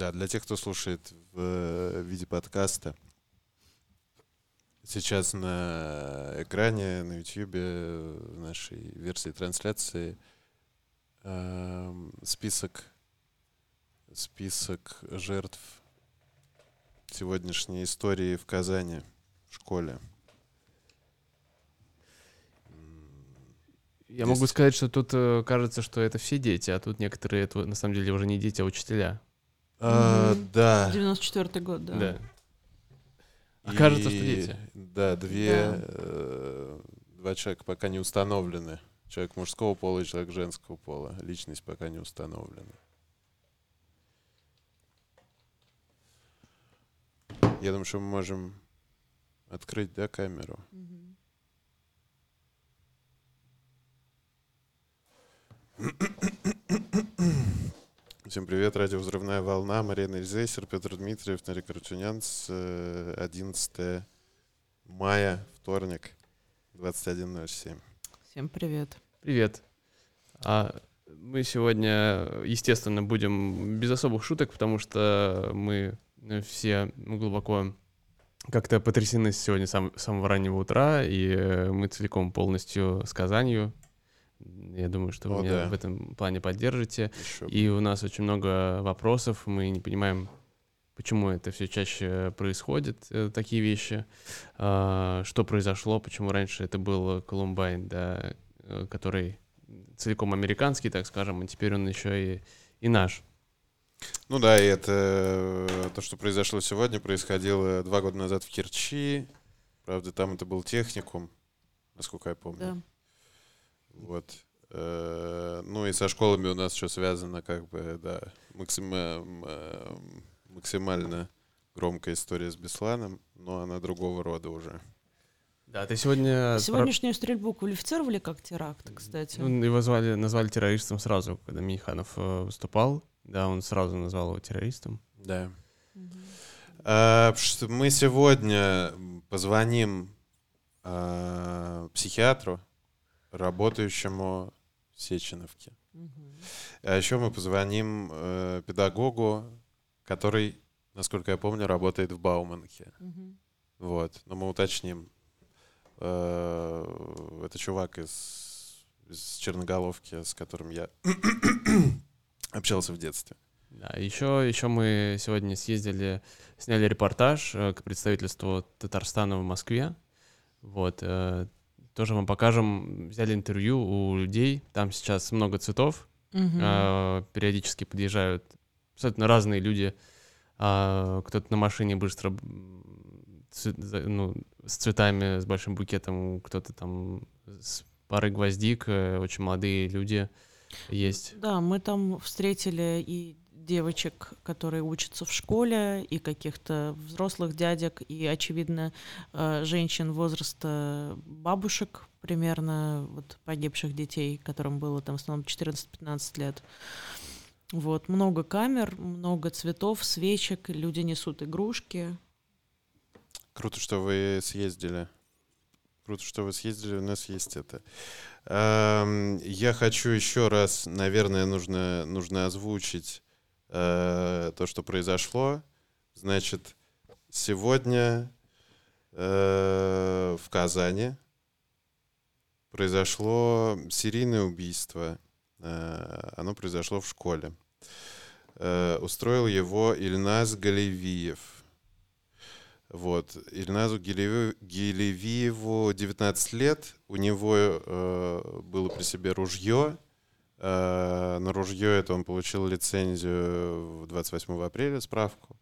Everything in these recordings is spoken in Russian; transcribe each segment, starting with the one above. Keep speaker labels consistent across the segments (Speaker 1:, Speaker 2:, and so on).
Speaker 1: Да, для тех, кто слушает в э, виде подкаста, сейчас на экране, на YouTube, в нашей версии трансляции эм, список, список жертв сегодняшней истории в Казани, в школе.
Speaker 2: Я могу сказать, что тут э, кажется, что это все дети, а тут некоторые это на самом деле уже не дети, а учителя.
Speaker 1: А, Да.
Speaker 3: 94 год, да.
Speaker 2: Да. А
Speaker 1: И-
Speaker 2: кажется, что дети.
Speaker 1: Да, две,
Speaker 3: Да.
Speaker 1: э, два человека пока не установлены. Человек мужского пола и человек женского пола. Личность пока не установлена. Я думаю, что мы можем открыть, да, камеру.
Speaker 3: Мгм.
Speaker 1: Всем привет, радио «Взрывная волна», Марина Эльзейсер, Петр Дмитриев, Нарик э, 11 мая, вторник, 21.07.
Speaker 3: Всем привет.
Speaker 2: Привет. А мы сегодня, естественно, будем без особых шуток, потому что мы э, все ну, глубоко как-то потрясены сегодня сам, с самого раннего утра, и э, мы целиком полностью с Казанью. Я думаю, что вы
Speaker 1: О,
Speaker 2: меня
Speaker 1: да.
Speaker 2: в этом плане поддержите.
Speaker 1: Еще.
Speaker 2: И у нас очень много вопросов, мы не понимаем, почему это все чаще происходит, э, такие вещи, А, что произошло, почему раньше это был Колумбайн, да, э, который целиком американский, так скажем, а теперь он еще и, и наш.
Speaker 1: Ну да, и это то, что произошло сегодня, происходило два года назад в Керчи. Правда, там это был техникум, насколько я помню.
Speaker 3: Да.
Speaker 1: Вот. Э, Ну и со школами у нас еще связано, как бы, да, максима- э, максимально громкая история с Бесланом, но она другого рода уже.
Speaker 2: Да, ты сегодня...
Speaker 3: Сегодняшнюю стрельбу квалифицировали как теракт, кстати.
Speaker 2: Ну, его звали, назвали террористом сразу, когда Миниханов э, выступал. Да, он сразу назвал его террористом.
Speaker 1: Да.
Speaker 3: Мгм.
Speaker 1: А, что Мы сегодня позвоним а, психиатру, работающему в Сеченовке.
Speaker 3: Мгм.
Speaker 1: А еще мы позвоним э, педагогу, который, насколько я помню, работает в Бауманке.
Speaker 3: Мгм.
Speaker 1: Вот, но мы уточним. Э, Это чувак из, из Черноголовки, с которым я общался в детстве.
Speaker 2: Да, еще, еще мы сегодня съездили, сняли репортаж э, к представительству Татарстана в Москве. Вот, э, тоже вам покажем, взяли интервью у людей. Там сейчас много цветов, э, периодически подъезжают абсолютно разные люди. А, кто-то на машине быстро ну, с цветами, с большим букетом, кто-то там с парой гвоздик, э, очень молодые люди есть.
Speaker 3: Да, мы там встретили и девочек, которые учатся в школе, и каких-то взрослых дядек, и, очевидно, э, женщин возраста бабушек, примерно вот погибших детей, которым было там в основном 14-15 лет. Вот, много камер, много цветов, свечек, люди несут игрушки.
Speaker 1: Круто, что вы съездили. Круто, что вы съездили, у нас есть это. Эм, Я хочу еще раз, наверное, нужно, нужно озвучить э, то, что произошло. Значит, сегодня э, в Казани произошло серийное убийство. Э, Оно произошло в школе. Устроил его Ильназ Галевиев. Вот. Ильназу Гелеви- Гелевиеву 19 лет. У него э, было при себе ружье. Э, на ружье это он получил лицензию в 28 апреля, справку.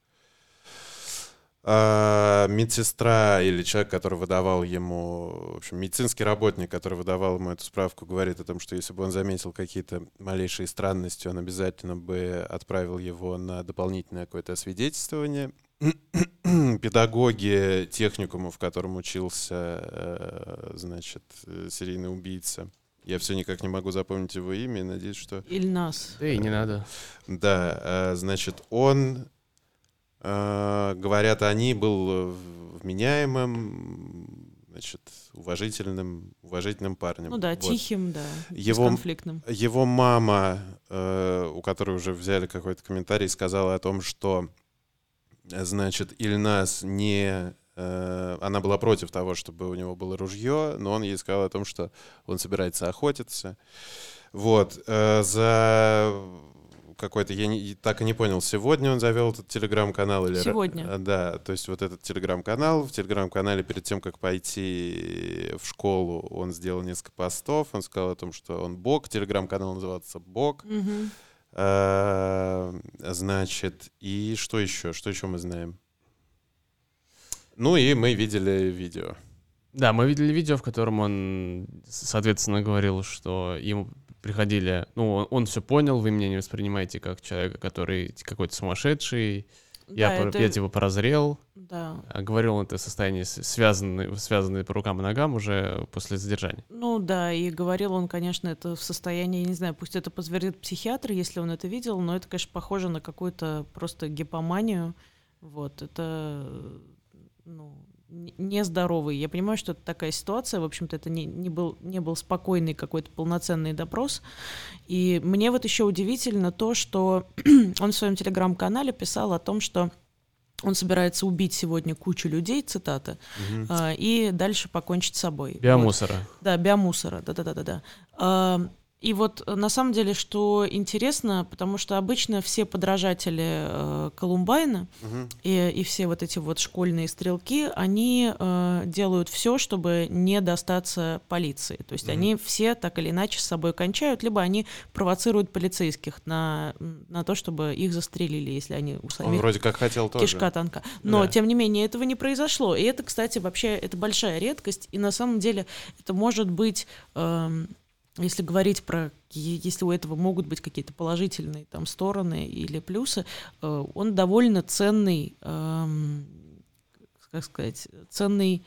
Speaker 1: А, медсестра или человек, который выдавал ему, в общем, медицинский работник, который выдавал ему эту справку, говорит о том, что если бы он заметил какие-то малейшие странности, он обязательно бы отправил его на дополнительное какое-то освидетельствование. Педагоги техникума, в котором учился, э, значит, серийный убийца. Я все никак не могу запомнить его имя и надеюсь, что...
Speaker 3: Ильнас.
Speaker 2: И не надо.
Speaker 1: Да, э, значит, он, э, говорят они, был вменяемым, значит, уважительным, уважительным парнем.
Speaker 3: Ну да,
Speaker 1: Вот.
Speaker 3: тихим, да,
Speaker 1: Его-
Speaker 3: бесконфликтным.
Speaker 1: Его мама, э, у которой уже взяли какой-то комментарий, сказала о том, что, значит, Ильнас не... э, она была против того, чтобы у него было ружье, но он ей сказал о том, что он собирается охотиться. Вот. э, за какой-то... Я не- так и не понял, сегодня он завел этот телеграм-канал или...
Speaker 3: Сегодня.
Speaker 1: э, Да, то есть вот этот телеграм-канал. В телеграм-канале перед тем, как пойти в школу, он сделал несколько постов. Он сказал о том, что он бог. Телеграм-канал называется Бог.
Speaker 3: Мгм.
Speaker 1: Э, Значит, и что еще? Что еще мы знаем? Ну и мы видели видео.
Speaker 2: Да, мы видели видео, в котором он, соответственно, говорил, что ему приходили... Ну, он, он все понял, вы меня не воспринимаете как человека, который какой-то сумасшедший, я,
Speaker 3: Да,
Speaker 2: пор-
Speaker 3: это-
Speaker 2: я типа поразрел.
Speaker 3: Да.
Speaker 2: А Говорил он это в состоянии с- связанный, связанный по рукам и ногам уже после задержания.
Speaker 3: Ну да, и говорил он, конечно, это в состоянии, я не знаю, пусть это подтвердит психиатр, если он это видел, но это, конечно, похоже на какую-то просто гипоманию. Вот, это, ну, не- нездоровый. Я понимаю, что это такая ситуация, в общем-то, это не, не, был, не был спокойный какой-то полноценный допрос. И мне вот еще удивительно то, что он в своем телеграм-канале писал о том, что он собирается убить сегодня кучу людей, цитата, а, и дальше покончить с собой. Вот.
Speaker 2: Биомусора.
Speaker 3: Да, биомусора, да-да-да-да. А, И вот э, на самом деле, что интересно, потому что обычно все подражатели э, Колумбайна
Speaker 1: Мгм.
Speaker 3: и, и все вот эти вот школьные стрелки, они э, делают все, чтобы не достаться полиции. То есть
Speaker 1: Мгм.
Speaker 3: они все так или иначе с собой кончают, либо они провоцируют полицейских на, на то, чтобы их застрелили, если они у
Speaker 1: Он
Speaker 3: самих
Speaker 1: вроде как хотел тоже.
Speaker 3: кишка тонка. Но,
Speaker 1: Да.
Speaker 3: тем не менее, этого не произошло. И это, кстати, вообще, это большая редкость. И на самом деле это может быть, эм, если говорить про, если у этого могут быть какие-то положительные там стороны или плюсы, э, он довольно ценный, эм, как сказать, ценный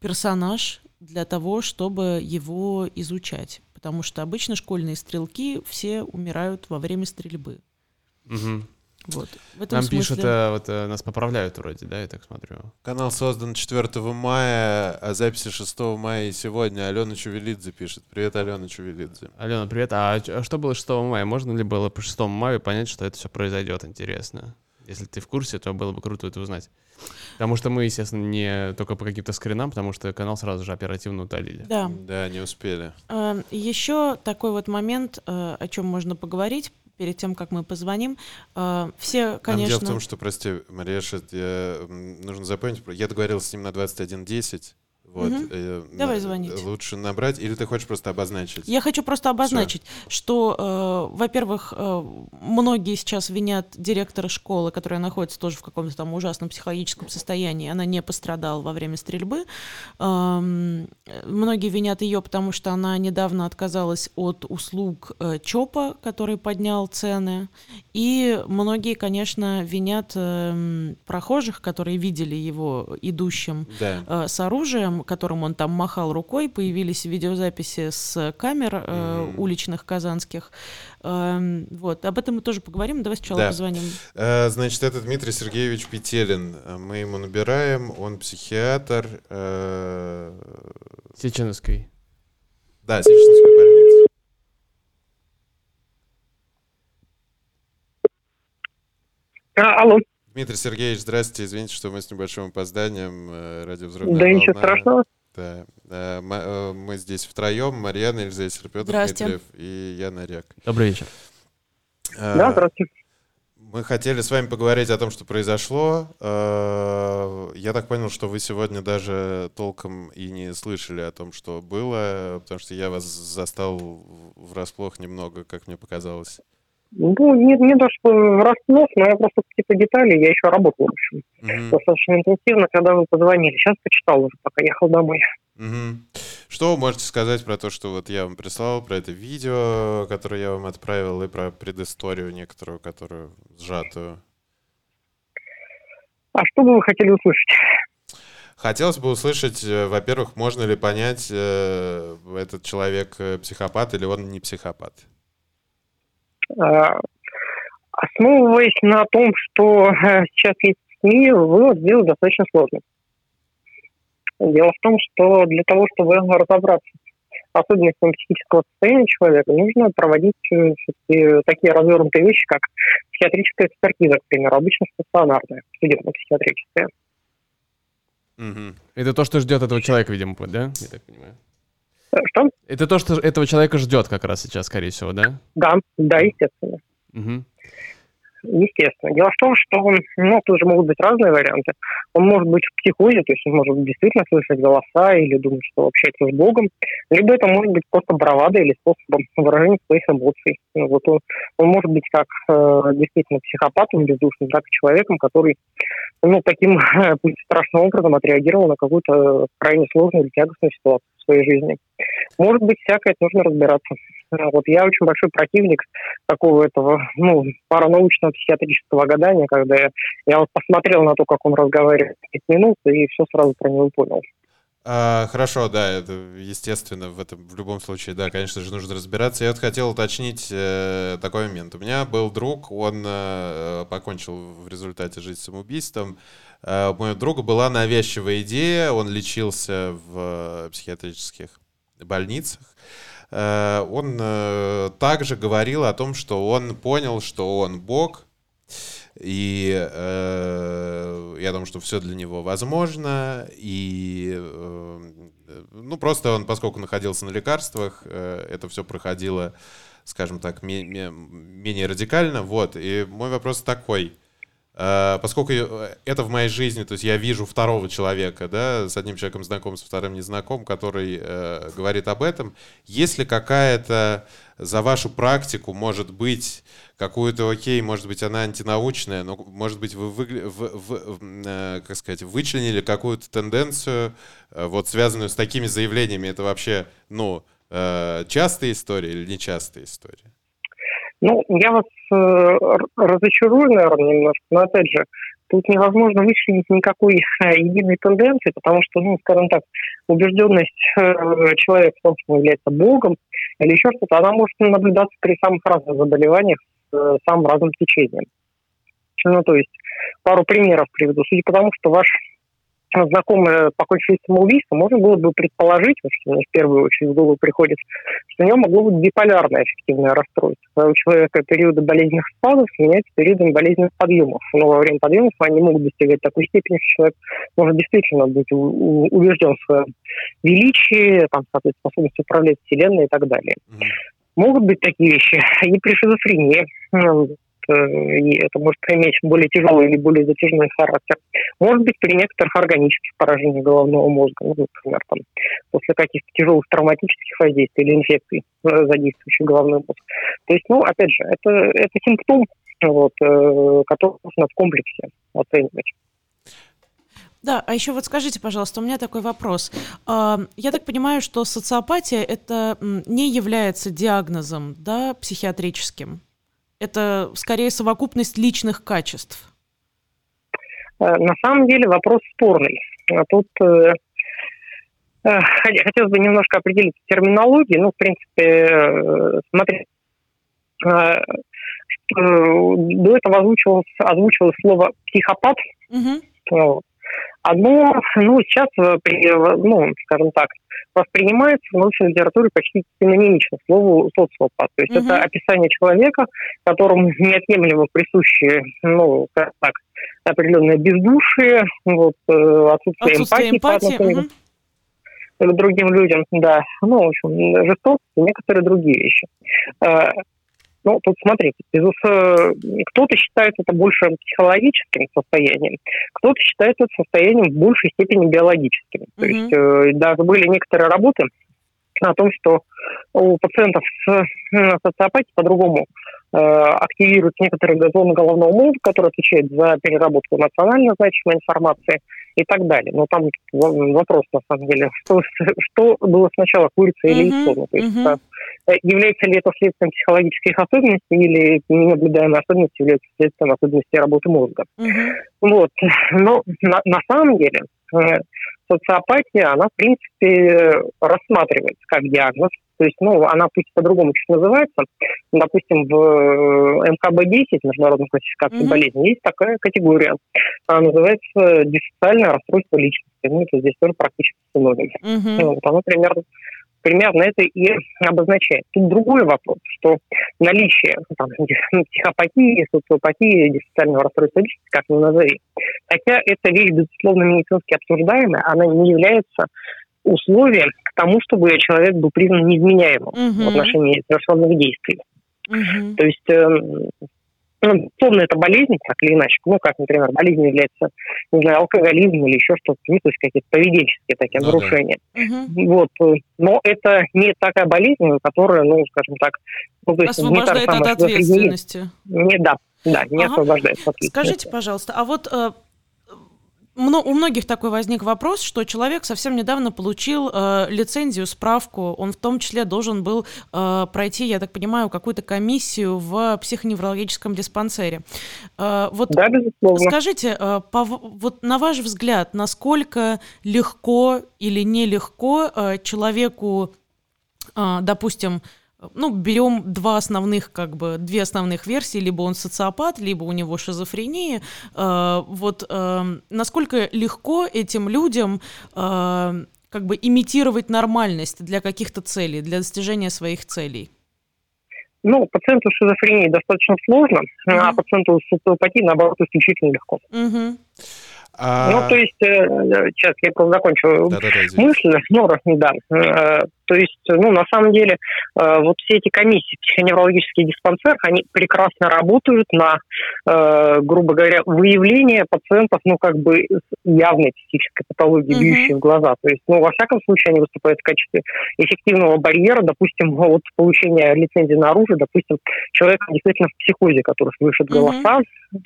Speaker 3: персонаж для того, чтобы его изучать. Потому что обычно школьные стрелки все умирают во время стрельбы.
Speaker 2: Мгм.
Speaker 3: Вот. В этом
Speaker 2: Нам
Speaker 3: смысле...
Speaker 2: пишут, э, вот э, нас поправляют вроде, да, я так смотрю.
Speaker 1: Канал создан 4 мая, а записи 6 мая и сегодня. Алена Чувелидзе пишет. Привет, Алена Чувелидзе.
Speaker 2: Алена, привет. А а что было 6 мая? Можно ли было по 6 мая понять, что это все произойдет? Интересно. Если ты в курсе, то было бы круто это узнать. Потому что мы, естественно, не только по каким-то скринам, потому что канал сразу же оперативно удалили.
Speaker 3: Да.
Speaker 1: Да, не успели.
Speaker 3: Еще такой вот момент, э, о чем можно поговорить перед тем, как мы позвоним. Э, Все,
Speaker 1: Там
Speaker 3: конечно...
Speaker 1: дело в том, что, прости, Мариэша, я, нужно запомнить, я договорился с ним на 21.10. Вот,
Speaker 3: Мгм.
Speaker 1: э,
Speaker 3: Давай звонить.
Speaker 1: Лучше набрать, или ты хочешь просто обозначить?
Speaker 3: Я хочу просто обозначить, что, э, во-первых, э, многие сейчас винят директора школы, которая находится тоже в каком-то там ужасном психологическом состоянии. Она не пострадала во время стрельбы. Э, многие винят ее, потому что она недавно отказалась от услуг э, ЧОПа, который поднял цены. И многие, конечно, винят эм, прохожих, которые видели его идущим
Speaker 1: Да.
Speaker 3: э, с оружием, которым он там махал рукой, появились видеозаписи с камер э, уличных казанских. Эм, вот, об этом мы тоже поговорим. Давай сначала
Speaker 1: Да.
Speaker 3: позвоним.
Speaker 1: Э, Значит, это Дмитрий Сергеевич Петелин. Э, Мы ему набираем, он психиатр. э,
Speaker 2: Сеченовской.
Speaker 1: Да, Сеченовской больницы.
Speaker 4: А, алло,
Speaker 1: Дмитрий Сергеевич, здравствуйте. Извините, что мы с небольшим опозданием. э, Радио «Взрывная
Speaker 4: да ничего
Speaker 1: волна».
Speaker 4: страшного.
Speaker 1: Да. Э, э, Мы здесь втроем. Марьяна, Елизавета Петр. Дмитриев и я Нарек.
Speaker 2: Добрый вечер.
Speaker 4: Да, здравствуйте.
Speaker 1: Мы хотели с вами поговорить о том, что произошло. Я так понял, что вы сегодня даже толком и не слышали о том, что было, потому что я вас застал врасплох немного, как мне показалось.
Speaker 4: Ну, не, не то, что врасплох, но я просто какие-то детали, я еще работал, в общем,
Speaker 1: Мгм.
Speaker 4: достаточно интенсивно, когда вы позвонили. Сейчас почитал уже, пока ехал домой.
Speaker 1: Мгм. Что вы можете сказать про то, что вот я вам прислал, про это видео, которое я вам отправил, и про предысторию некоторую, которую сжатую?
Speaker 4: А что бы вы хотели услышать?
Speaker 1: Хотелось бы услышать, э, во-первых, можно ли понять, э, этот человек э, психопат или он не психопат?
Speaker 4: А, Основываясь на том, что э, сейчас есть СМИ, вывод сделать достаточно сложный. Дело в том, что для того, чтобы разобраться особенностям психического состояния человека, нужно проводить э, такие развернутые вещи, как психиатрическая экспертиза, к примеру, обычно стационарная, судебно-психиатрическая.
Speaker 2: Угу. Это то, что ждет этого человека, видимо, да? Я так понимаю.
Speaker 4: Э, что?
Speaker 2: Это то, что этого человека ждет как раз сейчас, скорее всего, да?
Speaker 4: Да, да, естественно.
Speaker 2: Угу.
Speaker 4: Естественно. Дело в том, что он, ну, тоже могут быть разные варианты. Он может быть в психозе, то есть он может действительно слышать голоса или думать, что общается с Богом. Либо это может быть просто бравада или способом выражения своих эмоций. Ну, вот он, он может быть как э, действительно психопатом бездушным, так и человеком, который ну, таким, пусть страшным образом отреагировал на какую-то крайне сложную или тягостную ситуацию в своей жизни. Может быть, всякое, нужно разбираться. Вот я очень большой противник такого этого, ну, паранаучного психиатрического гадания, когда я, я вот посмотрел на то, как он разговаривает 5 минут, и все сразу про него понял.
Speaker 1: А, хорошо, да, это естественно в этом в любом случае, да, конечно же, нужно разбираться. Я вот хотел уточнить э, такой момент. У меня был друг, он э, покончил в результате жизнь самоубийством. Э, у моего друга была навязчивая идея, он лечился в э, психиатрических больницах. Э, он э, также говорил о том, что он понял, что он Бог, и э, я думаю, что все для него возможно. И ну просто он, поскольку находился на лекарствах, это все проходило, скажем так, ме- ме- менее радикально. Вот. И мой вопрос такой. Поскольку это в моей жизни, то есть я вижу второго человека, да, с одним человеком знаком, с вторым незнаком, который э, говорит об этом, есть ли какая-то за вашу практику, может быть, какую-то, окей, может быть, она антинаучная, но, может быть, вы, вы, вы, э, как сказать, вычленили какую-то тенденцию, э, вот, связанную с такими заявлениями. Это вообще, ну, э, частая история или нечастая история?
Speaker 4: Ну, я вас э, разочарую, наверное, немножко, но, опять же, тут невозможно вычленить никакой единой тенденции, потому что, ну, скажем так, убежденность э, человека в том, что он является Богом, или еще что-то, она может наблюдаться при самых разных заболеваниях с э, самым разным течением. Ну, то есть, пару примеров приведу. Судя по тому, что ваш знакомый покончил самоубийством, можно было бы предположить, что мне в первую очередь в голову приходит, что у него могло быть биполярное эффективное расстройство. Когда у человека периоды болезненных спадов сменяются периодами болезненных подъемов. Но во время подъемов они могут достигать такой степени, что человек может действительно быть убежден в своем величии, там, соответственно, способности управлять Вселенной и так далее. Mm-hmm. Могут быть такие вещи и при шизофрении и это может иметь более тяжелый или более затяжной характер. Может быть, при некоторых органических поражениях головного мозга, ну, например, там, после каких-то тяжелых травматических воздействий или инфекций, э, задействующих головной мозг. То есть, ну, опять же, это, это симптом, вот, э, который нужно в комплексе оценивать.
Speaker 3: Да, а еще вот скажите, пожалуйста, у меня такой вопрос. А, я так понимаю, что социопатия это не является диагнозом, да, психиатрическим? Это скорее совокупность личных качеств.
Speaker 4: Э, на самом деле вопрос спорный. А тут э, э хотелось бы немножко определить терминологию. Ну, в принципе, смотри, до этого озвучивалось, озвучивалось слово психопат. Угу. Одно, ну, сейчас, ну, скажем так, воспринимается в научной литературе почти синонимично слову социопат. То есть угу. это описание человека, которому неотъемлемо присущи, ну, как так, определенное бездушие, вот, э, отсутствие, отсутствие эмпатии, эмпатии по отношению угу. к другим людям, да, ну, в общем, жестокость и некоторые другие вещи. Э, ну, тут смотрите, кто-то считает это больше психологическим состоянием, кто-то считает это состоянием в большей степени биологическим. Mm-hmm. То есть э, даже были некоторые работы о том, что у пациентов с социопатией по-другому э, активируются некоторые зоны головного мозга, которые отвечают за переработку эмоционально значимой информации и так далее. Но там вопрос, на самом деле, что, что было сначала, курица или яйцо? Mm-hmm. то есть, mm-hmm. Э, является ли это следствием психологических особенностей или ненаблюдаемые особенности являются следствием особенностей работы мозга. Uh-huh. Вот. Но на, на самом деле э, социопатия, она, в принципе, рассматривается как диагноз То есть, ну, она пусть по-другому чуть называется. Допустим, в э, МКБ-10, международной классификации mm-hmm. болезней, есть такая категория. Она называется диссоциальное расстройство личности. Ну, это здесь тоже практически синоним. Mm-hmm. Вот, оно примерно примерно это и обозначает. Тут другой вопрос, что наличие там, психопатии, социопатии, диссоциального расстройства личности, как ни назови, хотя эта вещь, безусловно, медицински обсуждаемая, она не является условием к тому, чтобы человек был признан неизменяемым угу. в отношении совершенных действий. Угу. То есть эм, ну, безусловно, это болезнь, так или иначе. Ну, как, например, болезнь является, не знаю, алкоголизм или еще что-то, ну, то есть какие-то поведенческие такие ну, нарушения. Да. Вот. Но это не такая болезнь, которая, ну, скажем так... Ну, то
Speaker 3: есть Освобождает не от ответственности.
Speaker 4: Не, да, да, не ага. освобождает.
Speaker 3: Скажите, пожалуйста, а вот э, у многих такой возник вопрос, что человек совсем недавно получил э, лицензию, справку. Он в том числе должен был э, пройти, я так понимаю, какую-то комиссию в психоневрологическом диспансере.
Speaker 4: Э, вот да, безусловно.
Speaker 3: Скажите, э, по, вот на ваш взгляд, насколько легко или нелегко э, человеку, э, допустим, ну, берем два основных, как бы, две основных версии, либо он социопат, либо у него шизофрения. Э, вот э, насколько легко этим людям э, как бы имитировать нормальность для каких-то целей, для достижения своих целей?
Speaker 4: Ну, пациенту с шизофренией достаточно сложно, mm-hmm. а пациенту с социопатией, наоборот, исключительно легко. Mm-hmm. А... Ну, то есть, э, сейчас я просто закончу да, да, да, мысль. Ну, да. Э, то есть, ну, на самом деле, э, вот все эти комиссии, психоневрологические диспансеры, они прекрасно работают на, грубо говоря, выявление пациентов, ну, как бы явной психической патологии, угу. бьющей в глаза. То есть, ну, во всяком случае, они выступают в качестве эффективного барьера, допустим, вот получения лицензии на оружие, допустим, человек действительно в психозе, который слышит голоса, угу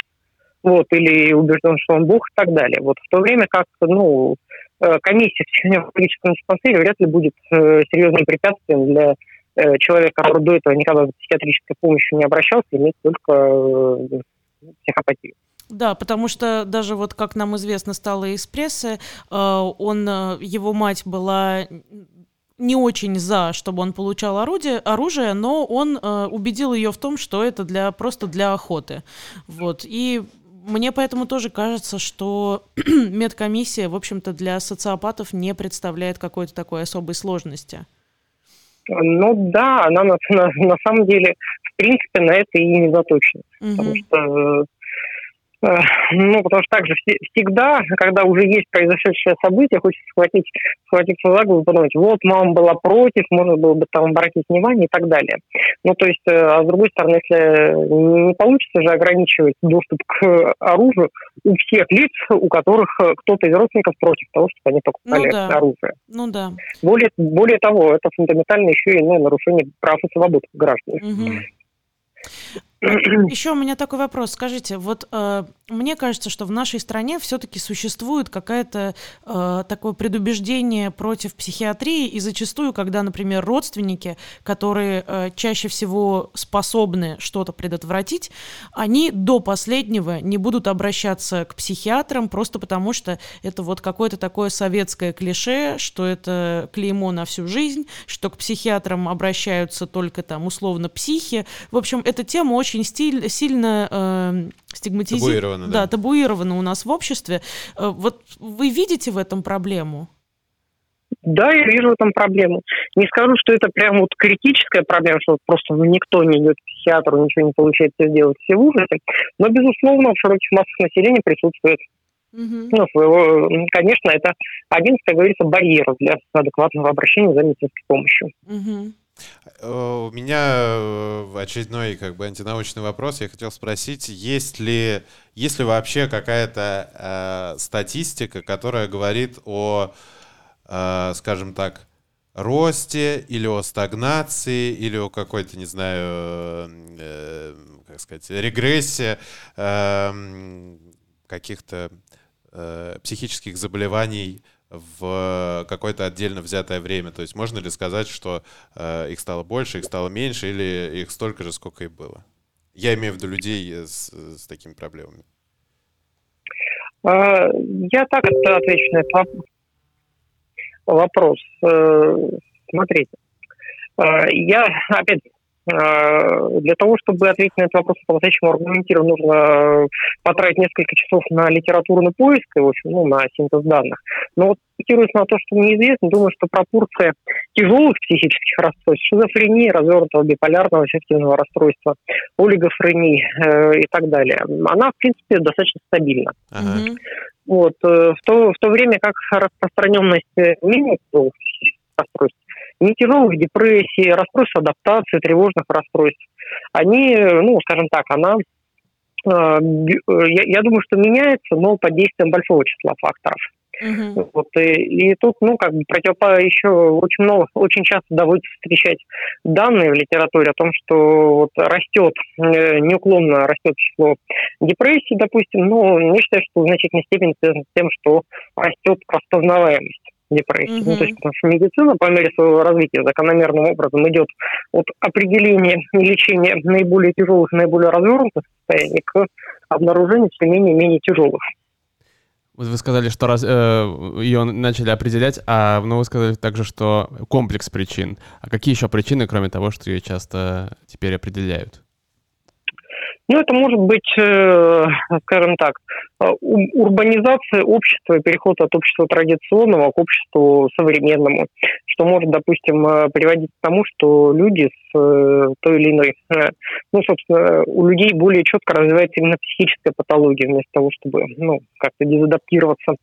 Speaker 4: вот, или убежден, что он Бог и так далее. Вот, в то время как, ну, э, комиссия в психоневрологическом диспансере вряд ли будет э, серьезным препятствием для э, человека, который до этого никогда за психиатрической помощью не обращался, иметь только психопатию.
Speaker 3: Да, потому что даже вот как нам известно стало из прессы, он, его мать была не очень за, чтобы он получал орудие, оружие, но он э, убедил ее в том, что это для просто для охоты, вот и мне поэтому тоже кажется, что медкомиссия, в общем-то, для социопатов не представляет какой-то такой особой сложности.
Speaker 4: Ну да, она на, на, на самом деле, в принципе, на это и не заточена. Угу. Потому что Э, ну, потому что также всегда, когда уже есть произошедшее событие, хочется схватить, схватиться за голову и подумать, вот, мама была против, можно было бы там обратить внимание и так далее. Ну, то есть, э, а с другой стороны, если не получится же ограничивать доступ к оружию у всех лиц, у которых э, кто-то из родственников против того, чтобы они покупали ну, да. оружие.
Speaker 3: Ну да.
Speaker 4: Более, более того, это фундаментально еще и ну, нарушение прав и свобод граждан. Угу.
Speaker 3: Еще у меня такой вопрос. Скажите, вот э, мне кажется, что в нашей стране все-таки существует какое-то э, такое предубеждение против психиатрии, и зачастую, когда, например, родственники, которые э, чаще всего способны что-то предотвратить, они до последнего не будут обращаться к психиатрам просто потому, что это вот какое-то такое советское клише, что это клеймо на всю жизнь, что к психиатрам обращаются только там условно психи. В общем, эта тема очень стиль, сильно э, стигматизирована. Да, да, табуирована у нас в обществе. Э, вот вы видите в этом проблему?
Speaker 4: Да, я вижу в этом проблему. Не скажу, что это прям вот критическая проблема, что просто никто не идет к психиатру, ничего не получается сделать, все в ужасе. Но, безусловно, в широких массах населения присутствует. Угу. Ну, своего, конечно, это один, как говорится, барьер для адекватного обращения за медицинской помощью.
Speaker 1: Угу. У меня э, очередной как бы антинаучный вопрос. Я хотел спросить, есть ли, есть ли вообще какая-то э, статистика, которая говорит о, э, скажем так, росте или о стагнации или о какой-то, не знаю, э, как сказать, регрессии э, каких-то э, психических заболеваний в какое-то отдельно взятое время? То есть можно ли сказать, что э, их стало больше, их стало меньше, или их столько же, сколько и было? Я имею в виду людей с, с такими проблемами.
Speaker 4: А, я так отвечу на этот вопрос. Э, смотрите, Я, опять для того, чтобы ответить на этот вопрос по-настоящему аргументированно, нужно потратить несколько часов на литературный поиск и, в общем, ну, на синтез данных. Но вот ориентируясь на то, что мне известно, думаю, что пропорция тяжелых психических расстройств, шизофрении, развернутого биполярного эффективного расстройства, олигофрении э, и так далее, она, в принципе, достаточно стабильна. Ага. Вот, э, в, то, в то время как распространенность менее расстройств не тяжелых депрессий, расстройств адаптации, тревожных расстройств, они, ну, скажем так, она, э, я, я думаю, что меняется, но под действием большого числа факторов. Uh-huh. Вот, и, и тут, ну, как бы противопо еще очень много, очень часто доводится встречать данные в литературе о том, что вот растет, э, неуклонно растет число депрессий, допустим, но я считаю, что в значительной степени связано с тем, что растет распознаваемость депрессии. Угу. Ну, то есть, потому что медицина по мере своего развития закономерным образом идет от определения и лечения наиболее тяжелых, наиболее развернутых состояний к обнаружению все менее и менее тяжелых.
Speaker 2: Вот вы сказали, что раз, э, ее начали определять, а ну, вы сказали также, что комплекс причин. А какие еще причины, кроме того, что ее часто теперь определяют?
Speaker 4: Ну, это может быть, э, скажем так, э, урбанизация общества, переход от общества традиционного к обществу современному, что может, допустим, э, приводить к тому, что люди с той или иной, ну, собственно, у людей более четко развивается именно психическая патология, вместо того, чтобы, ну, как-то дезадаптироваться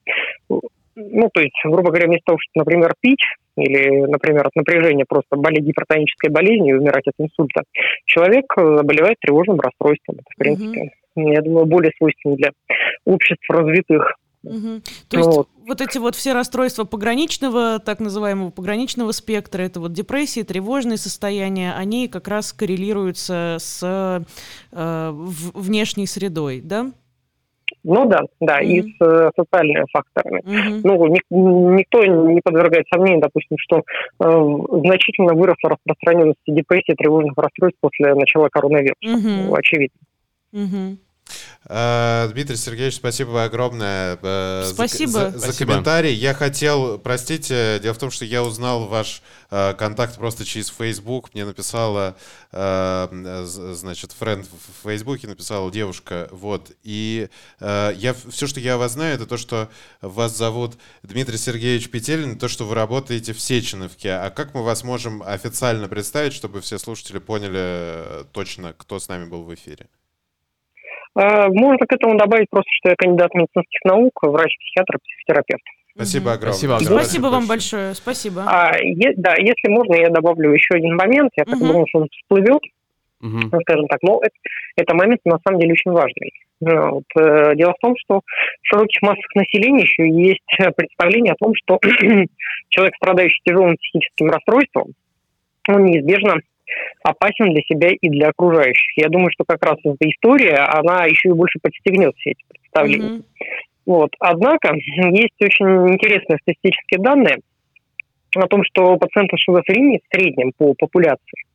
Speaker 4: ну, то есть, грубо говоря, вместо того, чтобы, например, пить или, например, от напряжения просто болеть гипертонической болезнью и умирать от инсульта, человек э, заболевает тревожным расстройством. Это, в принципе, mm-hmm. я думаю, более свойственно для обществ развитых.
Speaker 3: Угу. То есть вот. вот эти вот все расстройства пограничного, так называемого пограничного спектра, это вот депрессии, тревожные состояния, они как раз коррелируются с э, внешней средой, да?
Speaker 4: Ну да, да, mm-hmm. и с э, социальными факторами. Mm-hmm. Ну, ни, никто не подвергает сомнению, допустим, что э, значительно выросла распространенность депрессии, тревожных расстройств после начала коронавируса. Mm-hmm. Очевидно.
Speaker 1: Mm-hmm. Э, Дмитрий Сергеевич, спасибо огромное
Speaker 3: э, спасибо.
Speaker 1: За, за, за комментарий. Я хотел, простите, дело в том, что я узнал ваш э, контакт просто через Facebook. Мне написала, значит, френд в Фейсбуке написала девушка, вот. И я все, что я о вас знаю, это то, что вас зовут Дмитрий Сергеевич Петелин, то, что вы работаете в Сеченовке. А как мы вас можем официально представить, чтобы все слушатели поняли точно, кто с нами был в эфире?
Speaker 4: Э, можно к этому добавить просто, что я кандидат медицинских наук, врач-психиатр, психотерапевт.
Speaker 1: Спасибо огромное.
Speaker 3: Спасибо, огромное. спасибо вам большое. Спасибо.
Speaker 4: А, е, да, если можно, я добавлю еще один момент. Я так угу. думаю, что он всплывет. Угу. скажем так, но это, это момент на самом деле очень важный. Э, вот, э, дело в том, что в широких массах населения еще есть представление о том, что человек, страдающий тяжелым психическим расстройством, он неизбежно опасен для себя и для окружающих. Я думаю, что как раз эта история, она еще и больше подстегнет все эти представления. Mm-hmm. Вот. Однако есть очень интересные статистические данные о том, что пациенты с шизофренией в среднем по популяции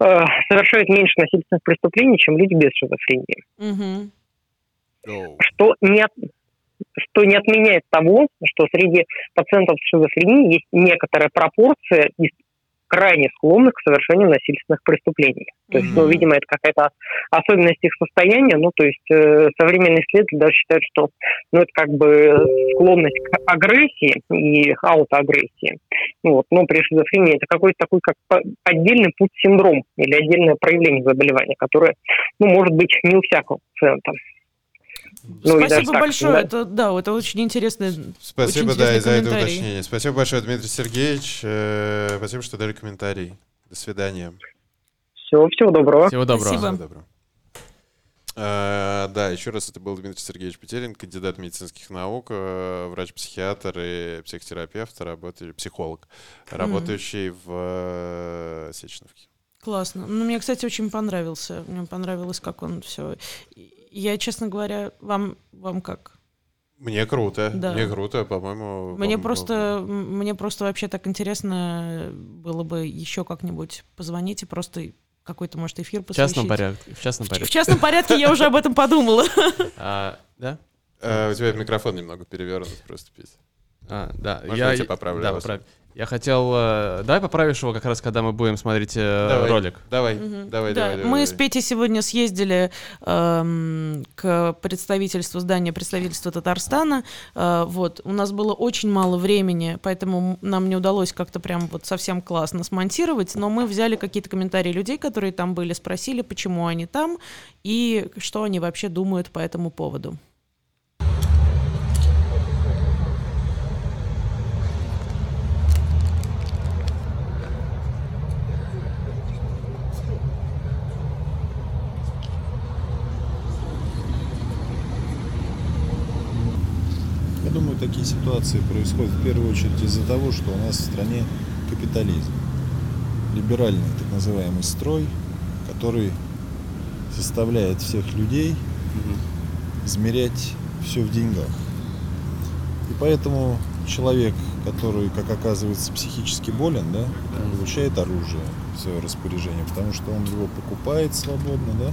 Speaker 4: э, совершают меньше насильственных преступлений, чем люди без шизофрении. Mm-hmm. Oh. Что не от, что не отменяет того, что среди пациентов с шизофренией есть некоторая пропорция крайне склонны к совершению насильственных преступлений. То есть, ну, видимо, это какая-то особенность их состояния. Ну, то есть э, современные исследователи даже считают, что ну, это как бы склонность к агрессии и аутоагрессии. Ну, вот, но при шизофрении это какой-то такой как отдельный путь синдром или отдельное проявление заболевания, которое ну, может быть не у всякого пациента.
Speaker 3: Ну, Спасибо так, большое. Да? Это, да, это очень интересно.
Speaker 1: Спасибо, очень да, и за это уточнение. Спасибо большое, Дмитрий Сергеевич. Э, спасибо, что дали комментарий. До свидания.
Speaker 4: Все, всего доброго.
Speaker 2: Всего доброго.
Speaker 3: Спасибо.
Speaker 1: Всего доброго. Uh, да, еще раз это был Дмитрий Сергеевич Петерин, кандидат медицинских наук, uh, врач-психиатр и психотерапевт, работающий, психолог, работающий в uh, Сеченовке.
Speaker 3: Классно. Ну, мне, кстати, очень понравился. Мне понравилось, как он все я, честно говоря, вам, вам как?
Speaker 1: Мне круто, да. мне круто, по-моему.
Speaker 3: Мне по просто, мне просто вообще так интересно было бы еще как-нибудь позвонить и просто какой-то, может, эфир посвятить.
Speaker 2: В частном порядке. В частном порядке.
Speaker 3: В, в частном порядке я уже об этом подумала.
Speaker 2: А, да?
Speaker 1: А, у тебя микрофон немного перевернут просто, Петя.
Speaker 2: А, да.
Speaker 1: Можно
Speaker 2: я
Speaker 1: я тебя поправлю,
Speaker 2: Да, поправь. Я хотел... э, Давай поправишь его как раз, когда мы будем смотреть э,
Speaker 1: Давай.
Speaker 2: ролик.
Speaker 1: Давай,
Speaker 3: Мгм.
Speaker 1: давай,
Speaker 3: Да,
Speaker 1: давай, давай.
Speaker 3: мы с
Speaker 1: давай.
Speaker 3: Петей сегодня съездили эм, к представительству, здания представительства Татарстана. Э, вот, у нас было очень мало времени, поэтому нам не удалось как-то прям вот совсем классно смонтировать, но мы взяли какие-то комментарии людей, которые там были, спросили, почему они там и что они вообще думают по этому поводу.
Speaker 5: Такие ситуации происходят в первую очередь из-за того, что у нас в стране капитализм. Либеральный так называемый строй, который заставляет всех людей измерять все в деньгах. И поэтому человек, который, как оказывается, психически болен, да, получает оружие в свое распоряжение, потому что он его покупает свободно, да,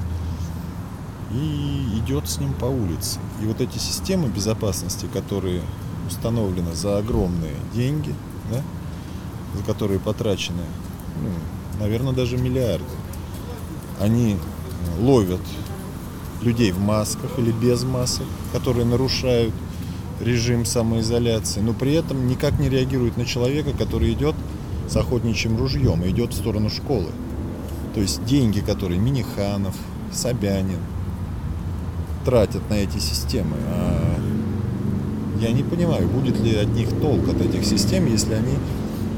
Speaker 5: и идет с ним по улице. И вот эти системы безопасности, которые установлены за огромные деньги, да, за которые потрачены, наверное, даже миллиарды, они ловят людей в масках или без масок, которые нарушают режим самоизоляции, но при этом никак не реагируют на человека, который идет с охотничьим ружьем и идет в сторону школы. То есть деньги, которые Миниханов, Собянин тратят на эти системы, а я не понимаю, будет ли от них толк от этих систем, если они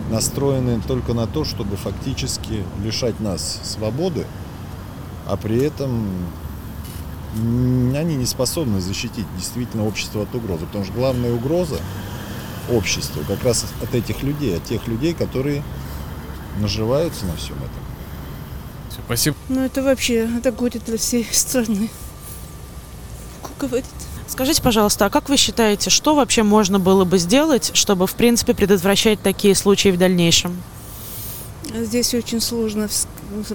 Speaker 5: настроены только на то, чтобы фактически лишать нас свободы, а при этом они не способны защитить действительно общество от угрозы. Потому что главная угроза обществу как раз от этих людей, от тех людей, которые наживаются на всем этом.
Speaker 2: Спасибо.
Speaker 6: Ну это вообще, это горе для всей страны. Говорит.
Speaker 3: Скажите, пожалуйста, а как вы считаете, что вообще можно было бы сделать, чтобы, в принципе, предотвращать такие случаи в дальнейшем?
Speaker 6: Здесь очень сложно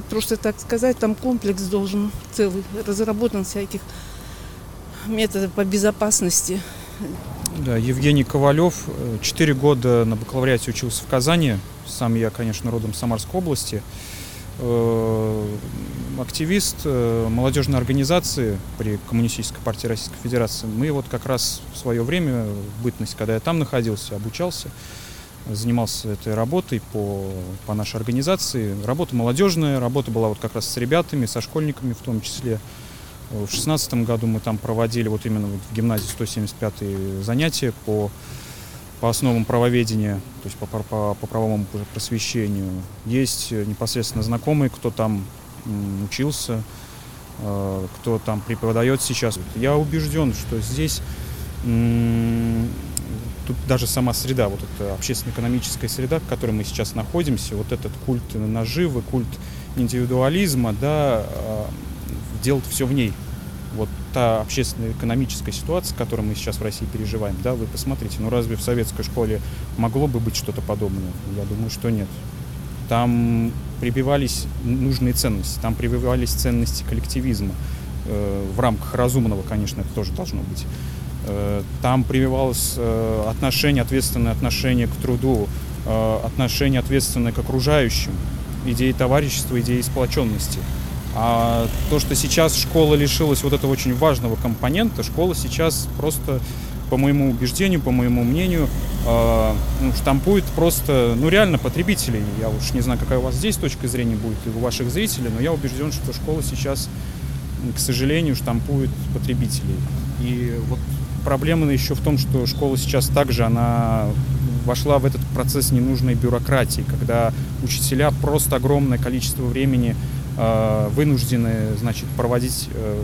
Speaker 6: просто так сказать. Там комплекс должен целый разработан всяких методов по безопасности.
Speaker 7: Да, Евгений Ковалев. Э, Четыре года на бакалавриате учился в Казани. Сам я, конечно, родом с Самарской области. Э, Активист э, молодежной организации при Коммунистической партии Российской Федерации. Мы вот как раз в свое время, в бытность, когда я там находился, обучался, занимался этой работой по, по нашей организации. Работа молодежная, работа была вот как раз с ребятами, со школьниками в том числе. В шестнадцатом году мы там проводили вот именно вот в гимназии 175 занятия по, по основам правоведения, то есть по, по, по правовому пр- просвещению. Есть э, непосредственно знакомые, кто там учился, э, кто там преподает сейчас. Я убежден, что здесь тут даже сама среда, вот эта общественно-экономическая среда, в которой мы сейчас находимся, вот этот культ наживы, культ индивидуализма, да, э, делает все в ней. Вот та общественно-экономическая ситуация, которую мы сейчас в России переживаем, да, вы посмотрите, ну разве в советской школе могло бы быть что-то подобное? Я думаю, что нет. Там прививались нужные ценности, там прививались ценности коллективизма. Э, в рамках разумного, конечно, это тоже должно быть. Э, Там прививалось э, отношение, ответственное отношение к труду, отношение ответственное к окружающим, идеи товарищества, идеи сплоченности. А то, что сейчас школа лишилась вот этого очень важного компонента, школа сейчас просто, по моему убеждению, по моему мнению, э, ну, штампует просто, ну реально потребителей. Я уж не знаю, какая у вас здесь точка зрения будет и у ваших зрителей, но я убежден, что школа сейчас, к сожалению, штампует потребителей. И вот проблема еще в том, что школа сейчас также, она вошла в этот процесс ненужной бюрократии, когда учителя просто огромное количество времени вынуждены, значит, проводить э,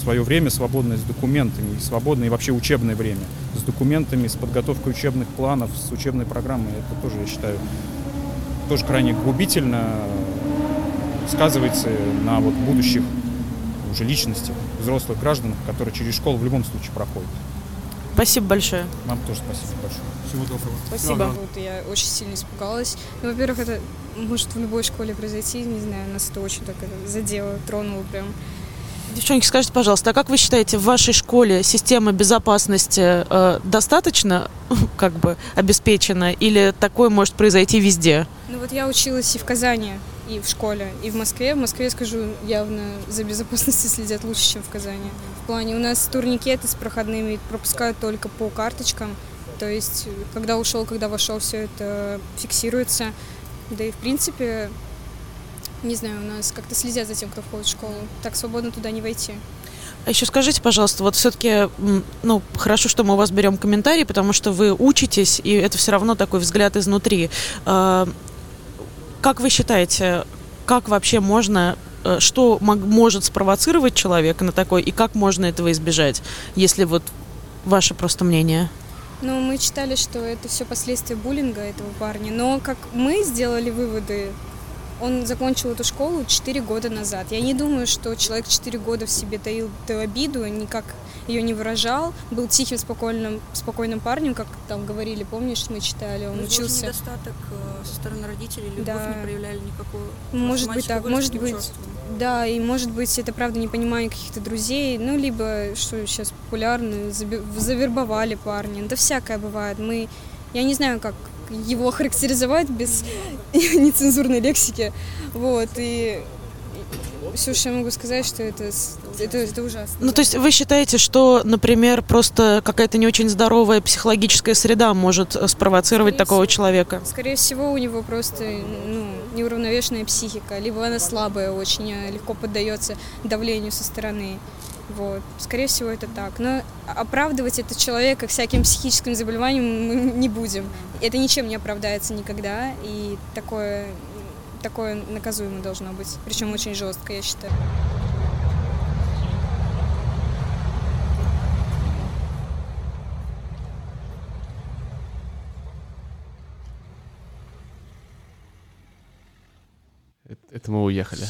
Speaker 7: свое время свободное с документами, и свободное и вообще учебное время с документами, с подготовкой учебных планов, с учебной программой. Это тоже, я считаю, тоже крайне губительно сказывается на вот будущих уже личностях, взрослых гражданах, которые через школу в любом случае проходят.
Speaker 3: Спасибо большое.
Speaker 7: Вам тоже спасибо большое. Всего доброго.
Speaker 8: Спасибо. Вот я очень сильно испугалась. Ну, во-первых, это может в любой школе произойти, не знаю, нас это очень так это задело, тронуло прям.
Speaker 3: Девчонки, скажите, пожалуйста, а как вы считаете, в вашей школе система безопасности э, достаточно как бы обеспечена или такое может произойти везде?
Speaker 8: Ну вот я училась и в Казани, и в школе, и в Москве. В Москве, скажу, явно за безопасностью следят лучше, чем в Казани. В плане у нас турникеты с проходными пропускают только по карточкам. То есть, когда ушел, когда вошел, все это фиксируется. Да и, в принципе, не знаю, у нас как-то следят за тем, кто входит в школу. Так свободно туда не войти.
Speaker 3: А еще скажите, пожалуйста, вот все-таки, ну, хорошо, что мы у вас берем комментарии, потому что вы учитесь, и это все равно такой взгляд изнутри. Как вы считаете, как вообще можно э, что может спровоцировать человека на такой, и как можно этого избежать, если вот ваше просто мнение?
Speaker 8: Ну, мы читали, что это все последствия буллинга этого парня, но как мы сделали выводы он закончил эту школу 4 года назад. Я не думаю, что человек 4 года в себе таил эту обиду, никак ее не выражал, был тихим, спокойным, спокойным парнем, как там говорили, помнишь, мы читали, он
Speaker 9: Возможно,
Speaker 8: учился.
Speaker 9: недостаток э, со стороны родителей, любовь
Speaker 8: Да.
Speaker 9: не проявляли никакую.
Speaker 8: Может быть так, может быть, да, и может быть это правда непонимание каких-то друзей, ну либо что сейчас популярно, завербовали парня, да всякое бывает. Мы, я не знаю, как его характеризовать без нецензурной лексики, вот и все, что я могу сказать, что это, это, это ужасно.
Speaker 3: Ну, то есть вы считаете, что, например, просто какая-то не очень здоровая психологическая среда может э, спровоцировать
Speaker 8: Скорее
Speaker 3: такого
Speaker 8: всего.
Speaker 3: человека?
Speaker 8: Скорее всего, у него просто ну, неуравновешенная психика, либо она слабая очень, а легко поддается давлению со стороны. Вот. Скорее всего, это так. Но оправдывать это человека всяким психическим заболеванием мы не будем. Это ничем не оправдается никогда, и такое, такое наказуемо должно быть. Причем очень жестко, я считаю.
Speaker 2: Это, мы уехали.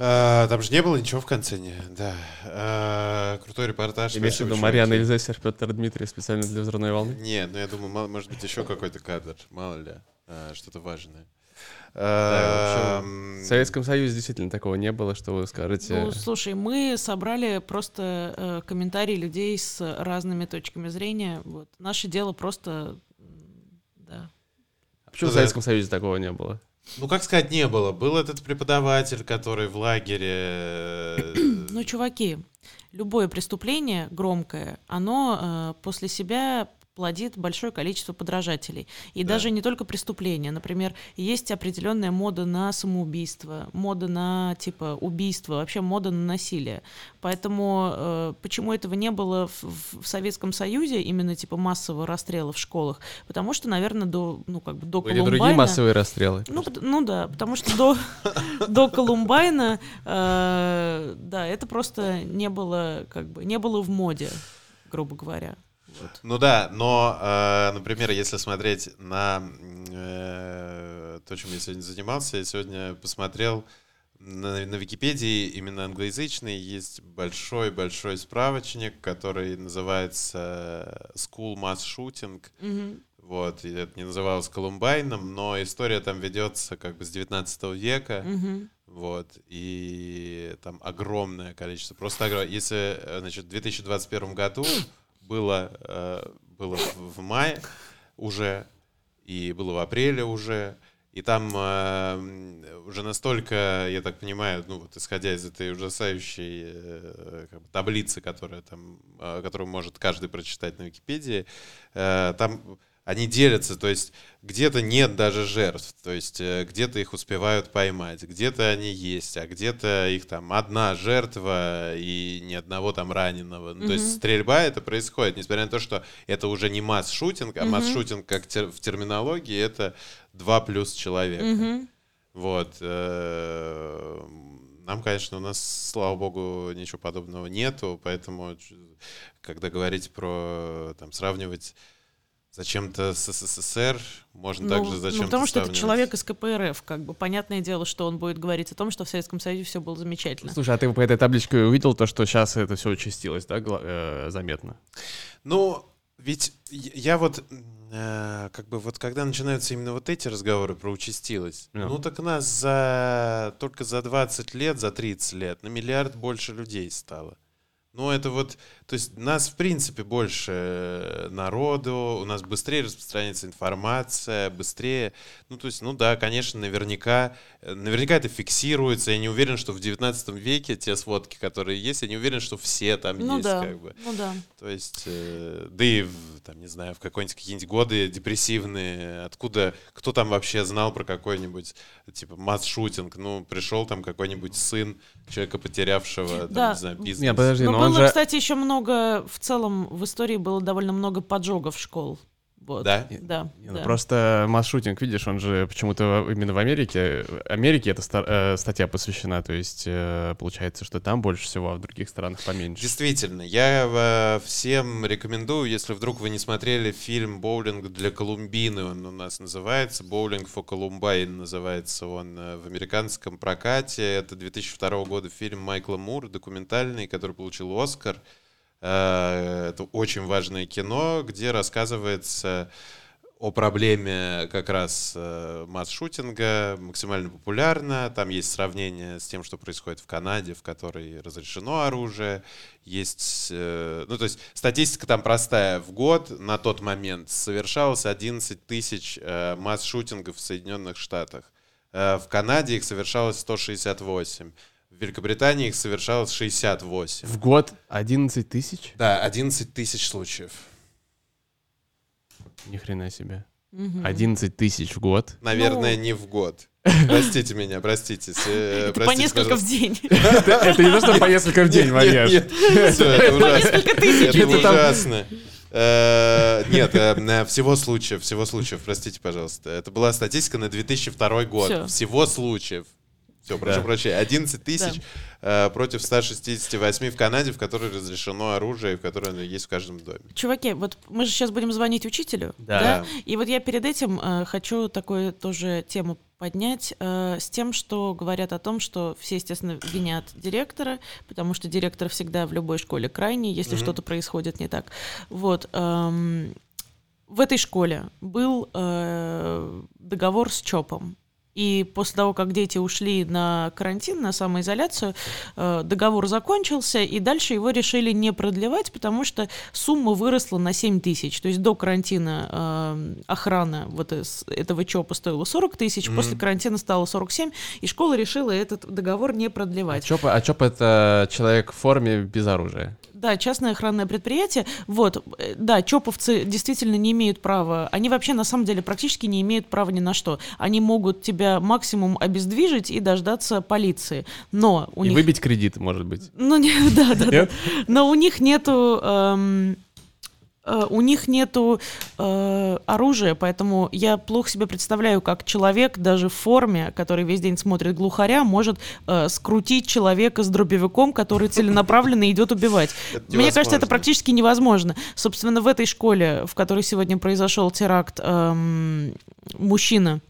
Speaker 1: А, там же не было ничего в конце, не, да. А, крутой репортаж.
Speaker 2: Имеешь в
Speaker 1: спасибо,
Speaker 2: виду Марьяна
Speaker 1: чуваки.
Speaker 2: Эльзесер, Петр Дмитриев специально для взрывной волны?
Speaker 1: Нет, ну я думаю, мало- может быть, еще какой-то кадр, мало ли, а, что-то важное.
Speaker 2: Да, в Советском Союзе действительно такого не было, что вы скажете.
Speaker 3: Ну, слушай, мы собрали просто э, комментарии людей с разными точками зрения. Вот. Наше дело просто, да.
Speaker 2: А почему в. Советском Союзе такого не было?
Speaker 1: Ну, как сказать, не было. Был этот преподаватель, который в лагере... э,
Speaker 3: Ну, чуваки, любое преступление громкое, оно э, после себя плодит большое количество подражателей. И
Speaker 1: Да.
Speaker 3: даже не только преступления. Например, есть определенная мода на самоубийство, мода на типа убийство, вообще мода на насилие. Поэтому э, почему этого не было в, в- в Советском Союзе, именно типа массового расстрела в школах? Потому что, наверное, до, ну, как бы до
Speaker 2: Были другие
Speaker 3: Колумбайна-
Speaker 2: массовые расстрелы.
Speaker 3: ну, ну да, потому что до, до Колумбайна, э, да, это просто не было, как бы, не было в моде, грубо говоря.
Speaker 1: Ну да, но, э, например, если смотреть на э, то, чем я сегодня занимался, я сегодня посмотрел на, на Википедии, именно англоязычный, есть большой-большой справочник, который называется School Mass Shooting.
Speaker 3: Мгм.
Speaker 1: Вот, и это не называлось Колумбайном, но история там ведется как бы с 19 века.
Speaker 3: Мгм.
Speaker 1: Вот, и там огромное количество, просто огромное. Если, э, значит, в 2021 году было, э, было в мае уже, и было в апреле уже, и там э, уже настолько, я так понимаю, ну вот исходя из этой ужасающей э, как бы таблицы, которая там, э, которую может каждый прочитать на Википедии, э, там они делятся, то есть где-то нет даже жертв, то есть э, где-то их успевают поймать, где-то они есть, а где-то их там одна жертва и ни одного там раненого. Ну, То есть стрельба это происходит, несмотря на то, что это уже не масс-шутинг, а
Speaker 3: Мгм.
Speaker 1: масс-шутинг как тер- в терминологии это два плюс человека.
Speaker 3: Мгм.
Speaker 1: Вот. э, Нам, конечно, у нас, слава богу, ничего подобного нету, поэтому, когда говорить про, там, сравнивать зачем-то с СССР, можно
Speaker 3: Ну,
Speaker 1: также
Speaker 3: ну,
Speaker 1: зачем-то
Speaker 3: потому что это человек из КПРФ, как бы понятное дело, что он будет говорить о том, что в Советском Союзе все было замечательно.
Speaker 2: Слушай, а ты по этой табличке увидел то, что сейчас это все участилось, да, э, заметно?
Speaker 1: Ну, Ведь я вот э, как бы вот когда начинаются именно вот эти разговоры про участилось,
Speaker 2: Ну.
Speaker 1: ну так нас за только за 20 лет, за 30 лет на миллиард больше людей стало. Ну, это вот, то есть нас, в принципе, больше э, народу, у нас быстрее распространяется информация, быстрее, ну, то есть, ну да, конечно, наверняка, э, наверняка это фиксируется, я не уверен, что в 19 веке те сводки, которые есть, я не уверен, что все там
Speaker 3: Ну
Speaker 1: есть,
Speaker 3: да,
Speaker 1: как бы.
Speaker 3: ну да.
Speaker 1: То есть, э, да и, в, там, не знаю, в какой-нибудь какие-нибудь годы депрессивные, откуда, кто там вообще знал про какой-нибудь, типа, масс-шутинг, ну, пришел там какой-нибудь сын человека, потерявшего, там,
Speaker 3: Да.
Speaker 1: не знаю, бизнес.
Speaker 2: Не, подожди,
Speaker 3: Но
Speaker 2: но он
Speaker 3: было,
Speaker 2: же...
Speaker 3: кстати, еще много, в целом в истории было довольно много поджогов школ. Вот.
Speaker 1: Да?
Speaker 3: Да.
Speaker 2: Не, ну
Speaker 3: да.
Speaker 2: Просто масс-шутинг, видишь, он же почему-то именно в Америке. Америке эта э, статья посвящена, то есть э, получается, что там больше всего, а в других странах поменьше.
Speaker 1: Действительно, я э, всем рекомендую, если вдруг вы не смотрели фильм «Боулинг для Колумбины», он у нас называется, «Боулинг for Columbine» называется он в американском прокате. Это 2002 года фильм Майкла Мура, документальный, который получил «Оскар». Э, Это очень важное кино, где рассказывается о проблеме как раз э, масс-шутинга, максимально популярна. Там есть сравнение с тем, что происходит в Канаде, в которой разрешено оружие. Есть, э, ну то есть статистика там простая. В год на тот момент совершалось 11 тысяч масс-шутингов в Соединенных Штатах. В Канаде их совершалось 168. В Великобритании их совершалось 68.
Speaker 2: В год 11 тысяч?
Speaker 1: Да, 11 тысяч случаев.
Speaker 2: Ни хрена себе.
Speaker 3: Мгм.
Speaker 2: 11 тысяч в год.
Speaker 1: Наверное,
Speaker 3: Ну.
Speaker 1: не в год. Простите меня, простите. э,
Speaker 3: Это по несколько в день.
Speaker 2: Это не то, что по несколько в день.
Speaker 1: Всё, это ужасно. Это ужасно. Э, Нет, э, на всего случаев, всего случаев, простите, пожалуйста. Это была статистика на 2002 год. Всего случаев. Все, прошу
Speaker 2: Да.
Speaker 1: прощения. 11 тысяч э, против 168 в Канаде, в которой разрешено оружие, и в которой оно есть в каждом доме.
Speaker 3: Чуваки, вот мы же сейчас будем звонить учителю,
Speaker 2: Да.
Speaker 3: И вот я перед этим э, хочу такую тоже тему поднять э, с тем, что говорят о том, что все, естественно, винят директора, потому что директор всегда в любой школе крайний, если
Speaker 1: Мгм.
Speaker 3: что-то происходит не так. Вот. эм, в этой школе был э, договор с ЧОПом. И после того, как дети ушли на карантин, на самоизоляцию, э, договор закончился, и дальше его решили не продлевать, потому что сумма выросла на 7 тысяч. То есть до карантина э, охрана вот этого ЧОПа стоила 40 тысяч,
Speaker 1: Мгм.
Speaker 3: после карантина стало 47, и школа решила этот договор не
Speaker 2: А
Speaker 3: продлевать.
Speaker 2: ЧОП, а ЧОП это человек в форме без оружия.
Speaker 3: Да, частное охранное предприятие. Вот, э, да, чоповцы действительно не имеют права. Они вообще на самом деле практически не имеют права ни на что. Они могут тебя максимум обездвижить и дождаться полиции. Но у
Speaker 2: И
Speaker 3: них
Speaker 2: выбить кредит, может быть.
Speaker 3: ну, не, да, да, да. Но у них нету... эм, у них нету э, оружия, поэтому я плохо себе представляю, как человек даже в форме, который весь день смотрит глухаря, может э, скрутить человека с дробовиком, который целенаправленно идет убивать. Мне кажется, это практически невозможно. Собственно, в этой школе, в которой сегодня произошел теракт, эм, мужчина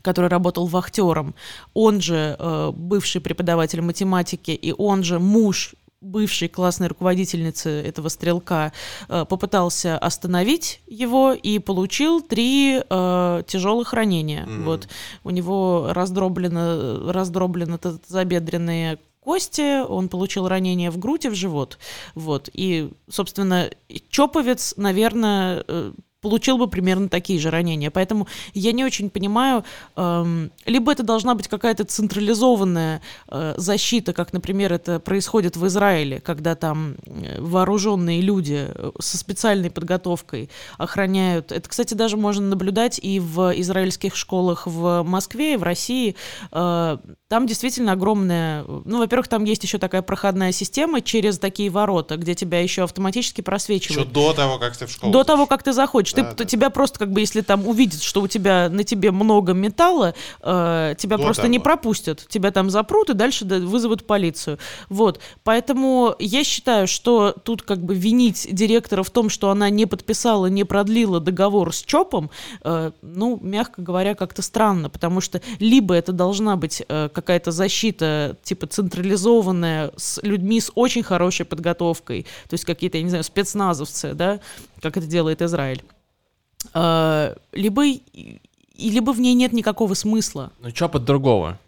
Speaker 3: который работал вахтером, он же э, бывший преподаватель математики, и он же муж бывшей классной руководительницы этого стрелка э, попытался остановить его и получил три э, тяжелых ранения.
Speaker 1: Мгм.
Speaker 3: Вот у него раздроблено, раздроблено тазобедренные кости, он получил ранение в грудь и в живот. Вот. И, собственно, Чоповец, наверное, э, получил бы примерно такие же ранения. Поэтому я не очень понимаю, эм, либо это должна быть какая-то централизованная э, защита, как, например, это происходит в Израиле, когда там э, вооруженные люди э, со специальной подготовкой охраняют. Это, кстати, даже можно наблюдать и в израильских школах в Москве, и в России. Э, Там действительно огромная... Ну, во-первых, там есть еще такая проходная система через такие ворота, где тебя еще автоматически
Speaker 1: Еще
Speaker 3: просвечивают.
Speaker 1: до того, как ты в школу
Speaker 3: До того,
Speaker 1: зашел.
Speaker 3: как ты заходишь, ты,
Speaker 1: Да,
Speaker 3: т-
Speaker 1: да.
Speaker 3: тебя просто как бы, если там увидят, что у тебя на тебе много металла, э, тебя
Speaker 1: До
Speaker 3: просто не
Speaker 1: того.
Speaker 3: пропустят, тебя там запрут и дальше да, вызовут полицию. Вот, поэтому я считаю, что тут как бы винить директора в том, что она не подписала, не продлила договор с ЧОПом, э, ну, мягко говоря, как-то странно, потому что либо это должна быть э, какая-то защита, типа централизованная, с людьми с очень хорошей подготовкой, то есть какие-то, я не знаю, спецназовцы, да, как это делает Израиль. А, либо, либо в ней нет никакого смысла.
Speaker 2: Ну, ЧОП от другого.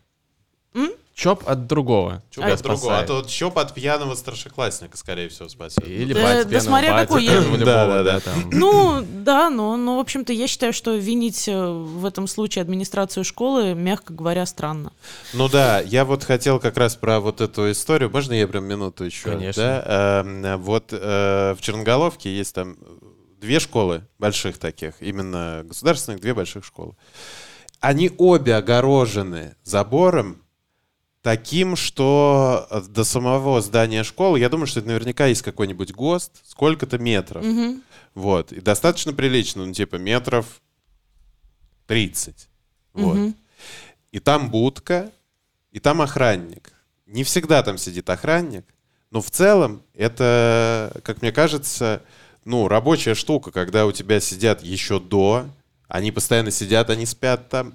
Speaker 3: М?
Speaker 2: ЧОП от другого.
Speaker 1: Чё
Speaker 2: тебя
Speaker 1: от другого? А то ЧОП от пьяного старшеклассника, скорее всего, спасет.
Speaker 2: Или
Speaker 3: Да-
Speaker 2: батя
Speaker 3: да
Speaker 2: пьяного
Speaker 3: смотря
Speaker 2: батю,
Speaker 3: какой
Speaker 2: ну,
Speaker 3: я-
Speaker 1: Да, да,
Speaker 2: да.
Speaker 3: Ну, да, но, но, в общем-то, я считаю, что винить э, в этом случае администрацию школы, мягко говоря, странно.
Speaker 1: Ну да, я вот хотел как раз про вот эту историю. Можно я прям минуту еще?
Speaker 2: Конечно.
Speaker 1: Да? Эм, вот э, в Черноголовке есть там две школы больших таких, именно государственных, две больших школы. Они обе огорожены забором таким, что до самого здания школы, я думаю, что это наверняка есть какой-нибудь ГОСТ, сколько-то метров.
Speaker 3: Мгм.
Speaker 1: Вот. И достаточно прилично, ну, типа метров 30. Вот.
Speaker 3: Мгм.
Speaker 1: И там будка, и там охранник. Не всегда там сидит охранник, но в целом это, как мне кажется, ну, рабочая штука, когда у тебя сидят еще до, они постоянно сидят, они спят там.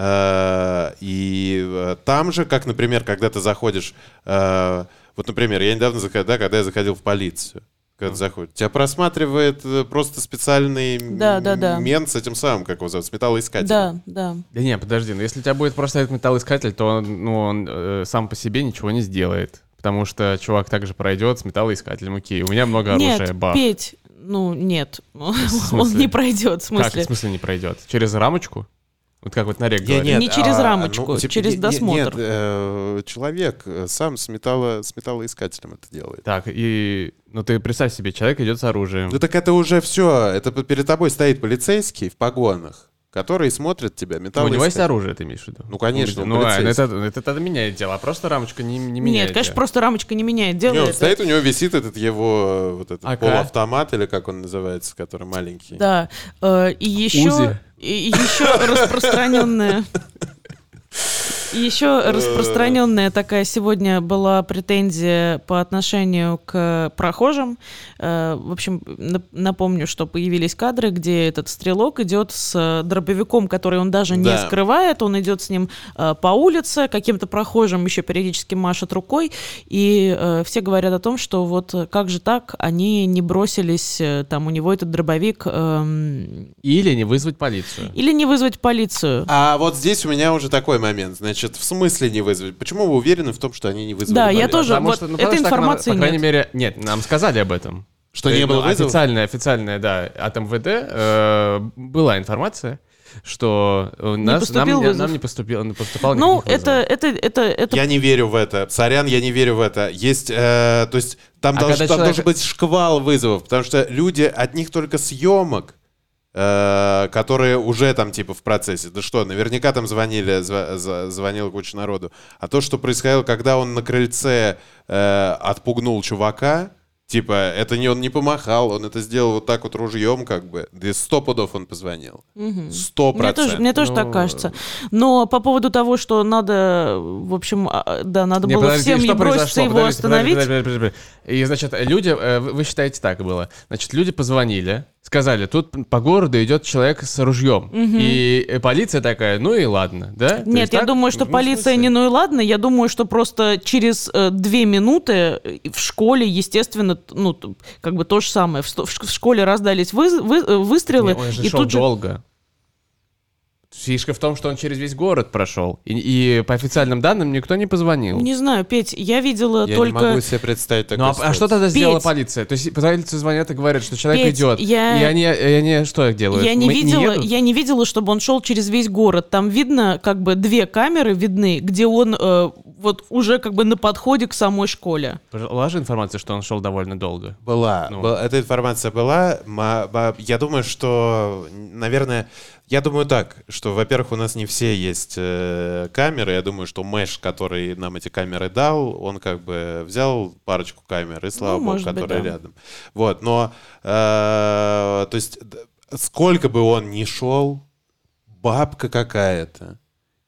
Speaker 1: Э, И э, там же, как, например, когда ты заходишь, э, вот, например, я недавно заходил, да, когда я заходил в полицию, когда ты заходишь, тебя просматривает просто специальный
Speaker 3: Да, да, да.
Speaker 1: мент с этим самым, как его зовут, с металлоискателем.
Speaker 3: Да, да.
Speaker 2: Да не, подожди, ну если у тебя будет просто этот металлоискатель, то он, ну, он э, сам по себе ничего не сделает. Потому что чувак также пройдет с металлоискателем. Окей, у меня много оружия,
Speaker 3: Нет,
Speaker 2: бах.
Speaker 3: Петь, ну, нет, он
Speaker 2: смысле?
Speaker 3: не пройдет, в
Speaker 2: Как, в
Speaker 3: смысле.
Speaker 2: смысле не пройдет? Через рамочку? Вот как вот на рек
Speaker 1: Не,
Speaker 2: говорит.
Speaker 1: нет,
Speaker 3: Не через
Speaker 1: а,
Speaker 3: рамочку,
Speaker 1: ну, типа,
Speaker 3: через
Speaker 1: не-
Speaker 3: досмотр.
Speaker 1: Нет, э, человек э, сам с, металло, с металлоискателем это делает.
Speaker 2: Так, и... Ну ты представь себе, человек идет с оружием.
Speaker 1: Ну так это уже все. Это перед тобой стоит полицейский в погонах, который смотрит тебя
Speaker 2: Ну, у него есть
Speaker 1: металлоискателем.
Speaker 2: оружие, ты имеешь в виду?
Speaker 1: Ну, конечно,
Speaker 2: Ну, а, ну,
Speaker 1: полицейский.
Speaker 2: это, это тогда меняет дело, а просто рамочка не, не меняет
Speaker 3: Нет, конечно,
Speaker 2: дело.
Speaker 3: просто рамочка не меняет дело.
Speaker 1: Не, он
Speaker 3: это-
Speaker 1: стоит, у него висит этот его вот этот
Speaker 2: АК.
Speaker 1: полуавтомат, или как он называется, который маленький.
Speaker 3: Да, э, и еще,
Speaker 2: Узи.
Speaker 3: И еще распространенная, и еще распространенная такая сегодня была претензия по отношению к прохожим. Э, В общем, нап- напомню, что появились кадры, где этот стрелок идет с дробовиком, который он даже не
Speaker 1: Да.
Speaker 3: скрывает, он идет с ним э, по улице, каким-то прохожим еще периодически машет рукой, и э, все говорят о том, что вот э, как же так, они не бросились, э, там у него этот дробовик, эм,
Speaker 2: Или не вызвать полицию.
Speaker 3: или не вызвать полицию.
Speaker 1: А вот здесь у меня уже такой момент. Значит, в смысле не вызвать? Почему вы уверены в том, что они не вызвали?
Speaker 3: Да, я тоже-
Speaker 2: Потому
Speaker 3: вот
Speaker 2: что, ну,
Speaker 3: этой
Speaker 2: потому что так нам,
Speaker 3: информации
Speaker 2: по крайней
Speaker 3: нет.
Speaker 2: мере, нет, нам сказали об этом.
Speaker 1: Что не
Speaker 2: Э,
Speaker 1: было
Speaker 2: ну,
Speaker 1: вызова?
Speaker 2: Официальная, официальная, да, от МВД э, была информация, что у нас, нам,
Speaker 3: поступил
Speaker 2: не-
Speaker 3: вызов.
Speaker 2: нам не поступило, не поступало
Speaker 3: Ну,
Speaker 2: никаких
Speaker 3: это, это, это, это
Speaker 1: Я не верю в это. Сорян, я не верю в это. Есть, э, то есть там,
Speaker 2: А
Speaker 1: долж- там
Speaker 2: человек-
Speaker 1: должен быть шквал вызовов, потому что люди от них только съемок, э, которые уже там типа в процессе. Да что, наверняка там звонили, зва- за- звонила куча народу. А то, что происходило, когда он на крыльце э, отпугнул чувака, типа, это не он не помахал, он это сделал вот так вот ружьем, как бы. Да сто пудов он позвонил. Сто
Speaker 3: Мне тоже,
Speaker 1: процентов.
Speaker 3: мне тоже
Speaker 2: Ну,
Speaker 3: так кажется. Но по поводу того, что надо, в общем, а, да, надо
Speaker 2: Не,
Speaker 3: было
Speaker 2: подожди,
Speaker 3: всем не броситься его
Speaker 2: Подождите,
Speaker 3: остановить.
Speaker 2: подожди, подожди, подожди, подожди. И, значит, люди, э, вы считаете, так было. Значит, люди позвонили, сказали, тут по городу идет человек с ружьем. И э, полиция такая, ну и ладно, да? То
Speaker 3: Нет, я
Speaker 2: так?
Speaker 3: думаю, что
Speaker 2: Ну,
Speaker 3: полиция не ну и ладно. Я думаю, что просто через э, две минуты э, в школе, естественно, ну, как бы то же самое. В, в школе раздались вы- вы- э, выстрелы,
Speaker 2: Не, он же
Speaker 3: и
Speaker 2: шел
Speaker 3: тут же...
Speaker 2: Фишка в том, что он через весь город прошел. И, и по официальным данным никто не позвонил.
Speaker 3: Не знаю, Петь, я видела
Speaker 1: Я
Speaker 3: только...
Speaker 1: не могу себе представить такое.
Speaker 2: Ну а, а что тогда сделала
Speaker 3: Петь.
Speaker 2: полиция? То есть полиция звонят и говорят, что человек
Speaker 3: Петь,
Speaker 2: идет.
Speaker 3: я-
Speaker 2: И они, и они что делают?
Speaker 3: Я не,
Speaker 2: Мы-
Speaker 3: видела,
Speaker 2: едут?
Speaker 3: я не видела, чтобы он шел через весь город. Там видно, как бы две камеры видны, где он э, вот уже как бы на подходе к самой школе.
Speaker 2: Была же информация, что он шел довольно долго.
Speaker 1: Была.
Speaker 2: Ну.
Speaker 1: Был- Эта информация была. Я думаю, что, наверное, я думаю так, что, во-первых, у нас не все есть э, камеры. Я думаю, что Мэш, который нам эти камеры дал, он как бы взял парочку камер, и слава
Speaker 3: Ну,
Speaker 1: богу, которые
Speaker 3: да.
Speaker 1: рядом. Вот, но, э, то есть, сколько бы он ни шел, бабка какая-то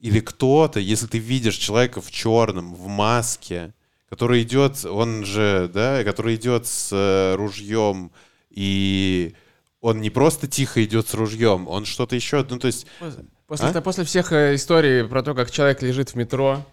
Speaker 1: или кто-то, если ты видишь человека в черном, в маске, который идет, он же, да, который идет с э, ружьем, и он не просто тихо идет с ружьем, он что-то еще, ну, то есть,
Speaker 2: После,
Speaker 1: А?
Speaker 2: после всех э, историй про то, как человек лежит в метро,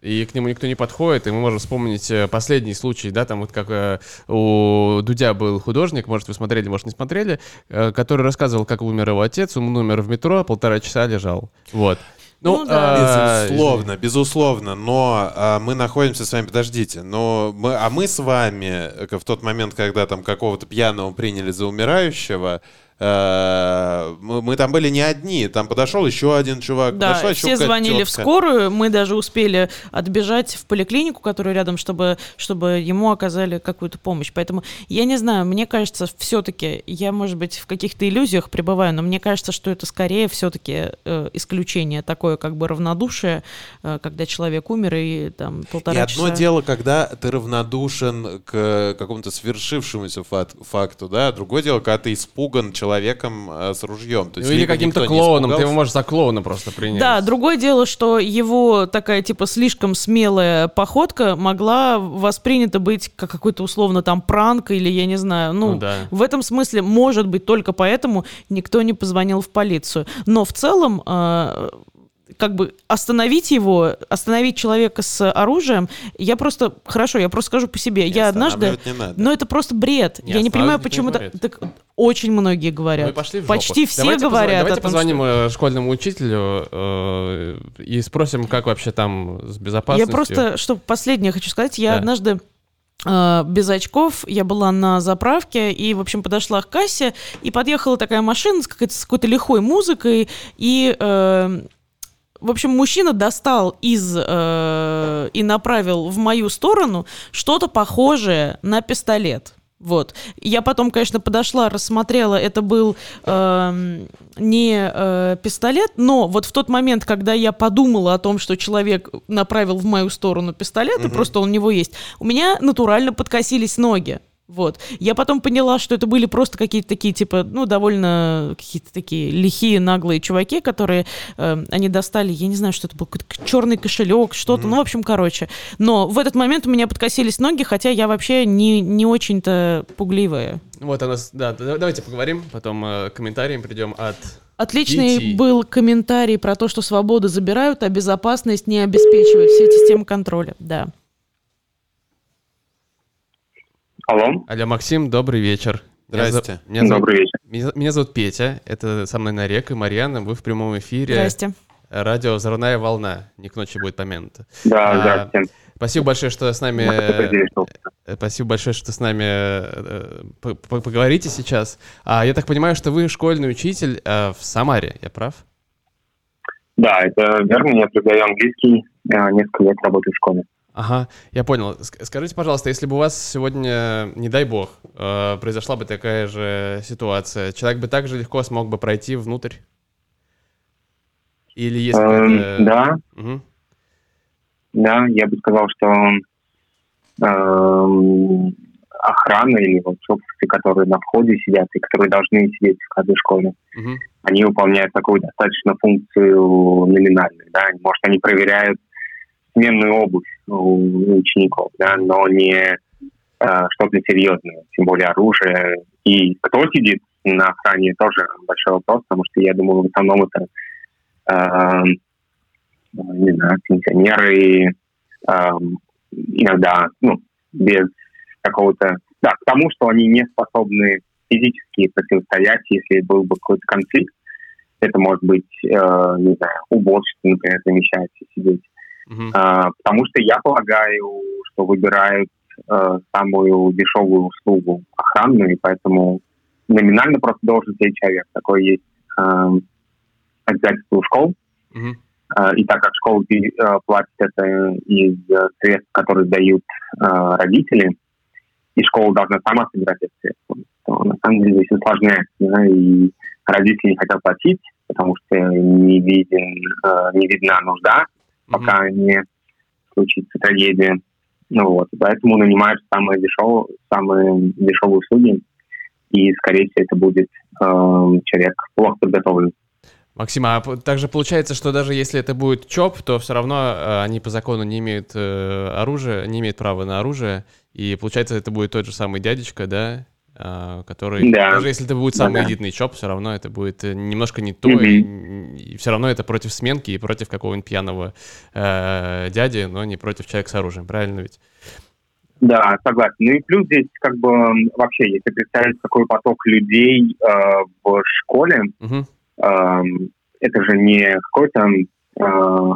Speaker 2: и к нему никто не подходит, и мы можем вспомнить э, последний случай, да, там вот как э, у Дудя был художник, может, вы смотрели, может, не смотрели, э, который рассказывал, как умер его отец, он умер в метро, полтора часа лежал. Вот.
Speaker 3: Ну да.
Speaker 2: а,
Speaker 1: Безусловно, безусловно, но а, мы находимся с вами, подождите, но мы, а мы с вами э, в тот момент, когда там какого-то пьяного приняли за умирающего, мы, мы там были не одни, там подошел еще один чувак,
Speaker 3: Да,
Speaker 1: подошла
Speaker 3: все звонили в скорую, мы даже успели отбежать в поликлинику, которая рядом, чтобы, чтобы ему оказали какую-то помощь. Поэтому я не знаю, мне кажется, все-таки, я, может быть, в каких-то иллюзиях пребываю, но мне кажется, что это скорее все-таки исключение, такое как бы равнодушие, э, когда человек умер и там
Speaker 1: И
Speaker 3: полтора
Speaker 1: одно
Speaker 3: часа...
Speaker 1: дело, когда ты равнодушен к какому-то свершившемуся факту, да, другое дело, когда ты испуган человеком э, с ружьем. То есть
Speaker 2: Ну, или каким-то клоуном, ты его можешь за клоуна просто принять.
Speaker 3: Да, другое дело, что его такая типа слишком смелая походка могла воспринята быть как какой-то условно там пранк или я не знаю. Ну,
Speaker 2: Ну да.
Speaker 3: в этом смысле может быть только поэтому никто не позвонил в полицию. Но в целом э, как бы остановить его, остановить человека с оружием, я просто, хорошо, я просто скажу по себе,
Speaker 1: Не,
Speaker 3: я однажды,
Speaker 1: останавливать не надо.
Speaker 3: но это просто бред,
Speaker 2: Не,
Speaker 3: я не понимаю, почему
Speaker 2: не
Speaker 3: так, так очень многие говорят,
Speaker 2: и пошли в жопу.
Speaker 3: почти все
Speaker 2: Давайте позв-
Speaker 3: говорят
Speaker 2: Давайте
Speaker 3: о том,
Speaker 2: позвоним
Speaker 3: что-
Speaker 2: э, школьному учителю э, и спросим, как вообще там с
Speaker 3: Я
Speaker 2: безопасностью.
Speaker 3: просто, что последнее хочу сказать, я
Speaker 2: Да.
Speaker 3: однажды э, без очков, я была на заправке и, в общем, подошла к кассе, и подъехала такая машина с какой-то, с какой-то лихой музыкой, и, э, в общем, мужчина достал из э, и направил в мою сторону что-то похожее на пистолет. Вот. Я потом, конечно, подошла, рассмотрела, это был эм, не э, пистолет, но вот в тот момент, когда я подумала о том, что человек направил в мою сторону пистолет, и просто он у него есть, у меня натурально подкосились ноги. Вот. Я потом поняла, что это были просто какие-то такие, типа, ну, довольно какие-то такие лихие, наглые чуваки, которые, э, они достали, я не знаю, что это был, какой-то черный кошелек, что-то, ну, в общем, короче. Но в этот момент у меня подкосились ноги, хотя я вообще не, не очень-то пугливая.
Speaker 2: Вот у нас, да, да, давайте поговорим, потом э, к комментариям придем от...
Speaker 3: Отличный
Speaker 2: Вити.
Speaker 3: был комментарий про то, что свободу забирают, а безопасность не обеспечивают. Все системы контроля, да.
Speaker 10: Алло,
Speaker 2: Алло, Максим, добрый вечер.
Speaker 1: Здрасте.
Speaker 2: зов- Меня, зовут-
Speaker 10: добрый вечер.
Speaker 2: меня, меня зовут Петя, это со мной Нарек и Марьяна, вы в прямом эфире.
Speaker 3: Здрасте.
Speaker 2: Радио «Взрывная волна», не к ночи будет помянуто.
Speaker 10: Да,
Speaker 2: А,
Speaker 10: здравствуйте.
Speaker 2: Спасибо большое, что с нами... Э, Спасибо большое, что с нами э, по- по- поговорите сейчас. А, я так понимаю, что вы школьный учитель э, в Самаре, я прав?
Speaker 10: Да, это верно, я преподаю английский, а, несколько лет работаю в школе.
Speaker 2: Ага, я понял. Ск- Скажите, пожалуйста, если бы у вас сегодня, не дай бог, э, произошла бы такая же ситуация, человек бы так же легко смог бы пройти внутрь? Или есть
Speaker 10: Эм. Да,
Speaker 2: Мгм.
Speaker 10: да, я бы сказал, что эм, охрана или вот собственники, которые на входе сидят и которые должны сидеть в каждой школе,
Speaker 2: Мгм.
Speaker 10: они выполняют такую достаточно функцию номинальную, да, может, они проверяют сменную обувь у учеников, да, но не э, что-то серьезное, тем более оружие. И кто сидит на охране, тоже большой вопрос, потому что я думаю, в основном это э, не знаю, пенсионеры, эм, иногда, ну, без какого-то... Да, к тому, что они не способны физически противостоять, если был бы какой-то конфликт. Это может быть, э, не знаю, уборщица, например, замещается сидеть. А, потому что я полагаю, что выбирают э, самую дешевую услугу охранную, и поэтому номинально просто должен сидеть человек. Такое есть э, обязательство у школ. Э, И так как школы э, платят это из э, средств, которые дают э, родители, и школа должна сама собирать эти средства, то на самом деле здесь усложняется, да, и родители не хотят платить, потому что не, виден, э, не видна нужда, Пока не случится трагедия. Ну вот, поэтому нанимают самые дешевые, самые дешевые услуги, и, скорее всего, это будет э, человек плохо подготовлен.
Speaker 2: Максим, а также получается, что даже если это будет ЧОП, то все равно э, они по закону не имеют э, оружия, не имеют права на оружие, и получается, это будет тот же самый дядечка, да, э, который,
Speaker 10: Да.
Speaker 2: даже если это будет самый
Speaker 10: Да-да.
Speaker 2: элитный ЧОП, все равно это будет э, немножко не то, и, все равно это против сменки и против какого-нибудь пьяного э, дяди, но не против человека с оружием, правильно ведь?
Speaker 10: Да, согласен. Ну и плюс здесь как бы вообще, если представить, какой поток людей э, в школе,
Speaker 2: Мгм.
Speaker 10: эм, это же не какой-то э,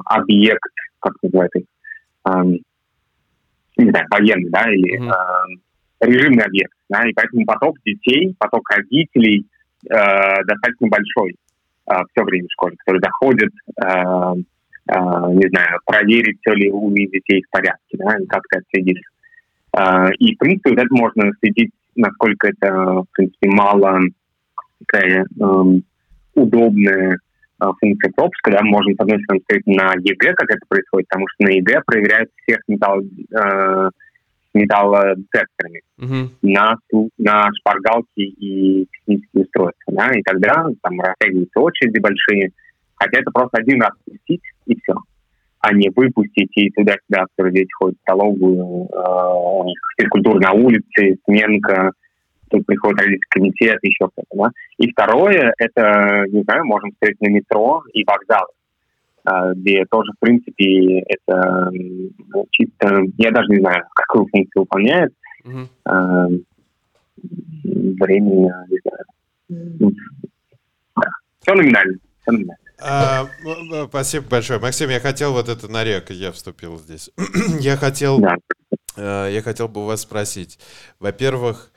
Speaker 10: объект, как называется, эм, не знаю, военный, да, или
Speaker 2: Мгм.
Speaker 10: эм, режимный объект, да, и поэтому поток детей, поток родителей э, достаточно большой все время в школе, которые заходят, э, э, не знаю, проверить, все ли у детей в порядке, да, и как-то отследить. Э, и, в принципе, вот это можно следить, насколько это, в принципе, мало такая эм, удобная э, функция пропуска, да, можно, с одной стороны, сказать на ЕГЭ, как это происходит, потому что на ЕГЭ проверяют всех металл, э, металлодетекторами
Speaker 2: Мгм.
Speaker 10: на, сту- на шпаргалки и технические устройства, да, и тогда там растягиваются очереди большие, хотя это просто один раз пустить, и все, а не выпустить и туда-сюда, которые дети ходят в столовую, э, физкультура на улице, сменка, тут приходит родительский комитет, еще что-то, да. И второе, это, не знаю, можем встретить на метро и вокзалы, э, где тоже, в принципе, это ну, чисто, я даже не знаю, какую функцию выполняет,
Speaker 2: Мгм.
Speaker 10: э, временно, не знаю. Да. Все номинально. Все номинально.
Speaker 1: А, спасибо большое. Максим, я хотел вот это на рек, я вступил здесь. я хотел,
Speaker 10: Да.
Speaker 1: э, я хотел бы вас спросить. Во-первых,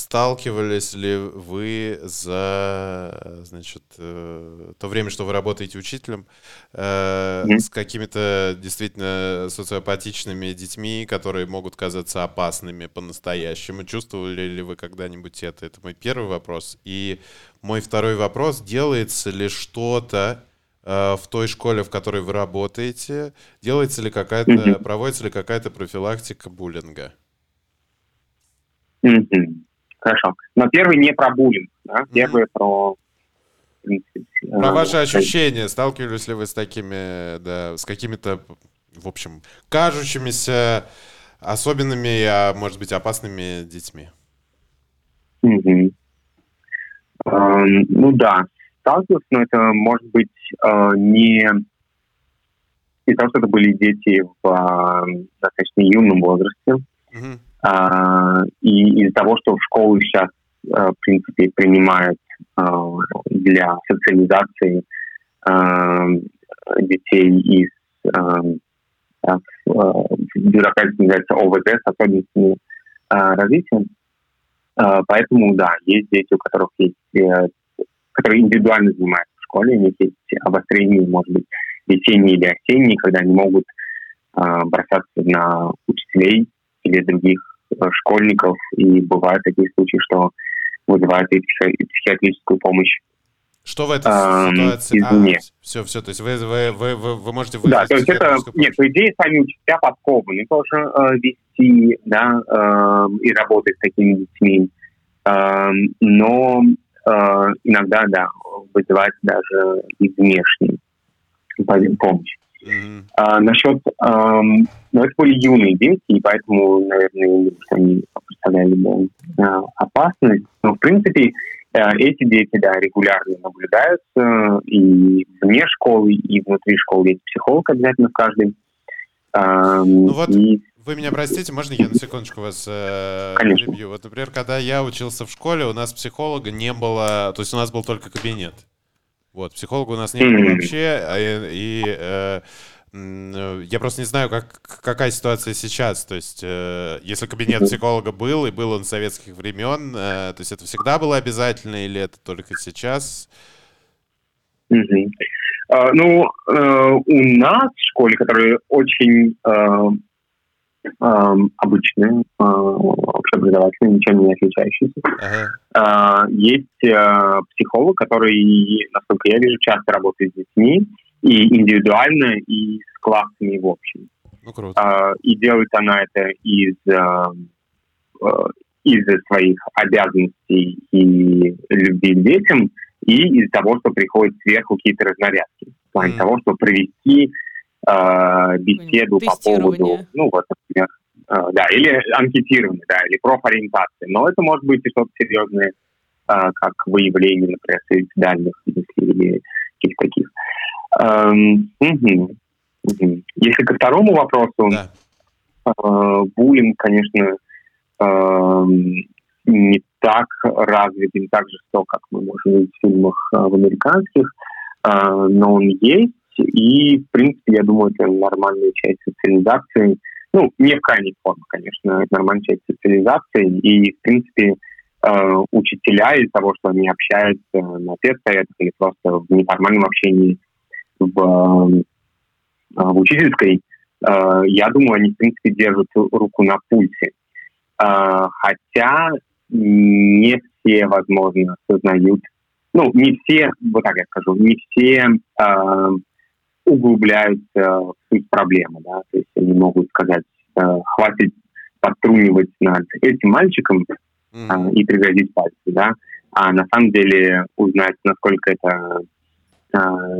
Speaker 1: сталкивались ли вы за, э, значит, э, то время, что вы работаете учителем, э, с какими-то действительно социопатичными детьми, которые могут казаться опасными по-настоящему? Чувствовали ли вы когда-нибудь это? Это мой первый вопрос. И мой второй вопрос, делается ли что-то э, в той школе, в которой вы работаете, делается ли какая-то, проводится ли какая-то профилактика буллинга?
Speaker 10: Хорошо. Но первый не про буллинг, да? Первый про... принципе,
Speaker 1: Про
Speaker 10: э,
Speaker 1: ваши ощущения, сталкивались ли вы с такими, да, с какими-то, в общем, кажущимися особенными, а может быть опасными детьми?
Speaker 10: Эм, Ну да, сталкивался, но это может быть э, не из-за того, что это были дети в э, достаточно юном возрасте. А, и из-за того, что в школу сейчас, э, в принципе, принимают э, для социализации э, детей из в бюрократии называется ОВД с особенностями развития. Поэтому, да, есть дети, у которых есть, которые индивидуально занимаются в школе, у них есть обострение, может быть, весенние или осенние, когда они могут бросаться на учителей или других школьников, и бывают такие случаи, что вызывают и психи- и психиатрическую помощь.
Speaker 1: Что в этой
Speaker 10: Эм,
Speaker 1: ситуации?
Speaker 10: извне.
Speaker 1: все, все, то есть вы, вы, вы, вы, вы можете
Speaker 10: Да,
Speaker 1: вызвать
Speaker 10: то есть это, нет, по идее, сами учителя подкованы тоже э, вести, да, эм, и работать с такими детьми. Эм, но э, иногда, да, вызывать даже и внешнюю помощь. А, насчет, эм, ну, это были юные дети, и поэтому, наверное, они представляли бы э, опасность. Но, в принципе, э, эти дети, да, регулярно наблюдаются и вне школы, и внутри школы есть психолог обязательно в каждой. Эм,
Speaker 1: Ну вот,
Speaker 10: и
Speaker 1: Вы меня простите, можно я на секундочку вас э,
Speaker 10: Конечно.
Speaker 1: перебью? Вот, например, когда я учился в школе, у нас психолога не было, то есть у нас был только кабинет. Вот, психолога у нас не было вообще, а, и, и, э, э, я просто не знаю, как, какая ситуация сейчас. То есть, э, если кабинет психолога был, и был он советских времен, э, то есть это всегда было обязательно, или это только сейчас?
Speaker 10: А, ну, э, у нас в школе, которая очень обычная, э, общеобразовательная, ничем не отличающаяся,
Speaker 1: Ага.
Speaker 10: А, есть э, психолог, который, насколько я вижу, часто работает с детьми и индивидуально, и с классами в общем.
Speaker 1: Ну, круто.
Speaker 10: А, и делает она это из, из-за своих обязанностей и любви к детям, и из-за того, что приходят сверху какие-то разнарядки. В плане
Speaker 1: Мгм.
Speaker 10: того, чтобы провести э, беседу по поводу, ну вот, например, да, или анкетирование, да, или профориентация. Но это может быть и что-то серьезное, как выявление, например, суицидальных мыслей или каких-то таких. Эм, угу. Угу. Если ко второму вопросу, да. э, буллинг, конечно, э, не так развит, не так жесток, как мы можем видеть в фильмах э, в американских, э, но он есть, и, в принципе, я думаю, это нормальная часть социализации. Ну, не в крайней форме, конечно, это нормальная часть социализации, и, в принципе, э, учителя из того, что они общаются на педсоветах или просто в неформальном общении в, э, в учительской, э, я думаю, они, в принципе, держат руку на пульсе. Э, хотя не все, возможно, осознают, ну, не все, вот так я скажу, не все э, углубляются в суть проблемы, да, то есть они могут сказать, э, хватит подтрунивать над этим мальчиком э, и пригрозить пальцы, да, а на самом деле узнать, насколько это э,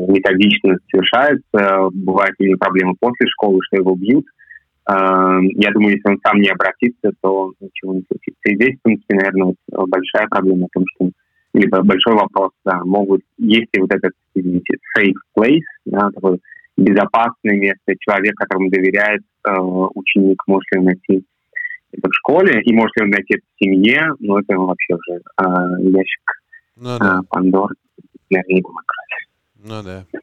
Speaker 10: методично совершается, бывают ли проблемы после школы, что его бьют, я думаю, если он сам не обратится, то ничего не случится. И здесь, в принципе, наверное, большая проблема в том, что либо большой вопрос, да, могут, есть ли вот этот, извините, safe place, да, такое безопасное место, человек, которому доверяет э, ученик, может ли он найти это в школе, и может ли он найти это в семье, ну, это вообще уже э, ящик ну, да. э, Пандор, наверное, не будем
Speaker 2: Ну, да.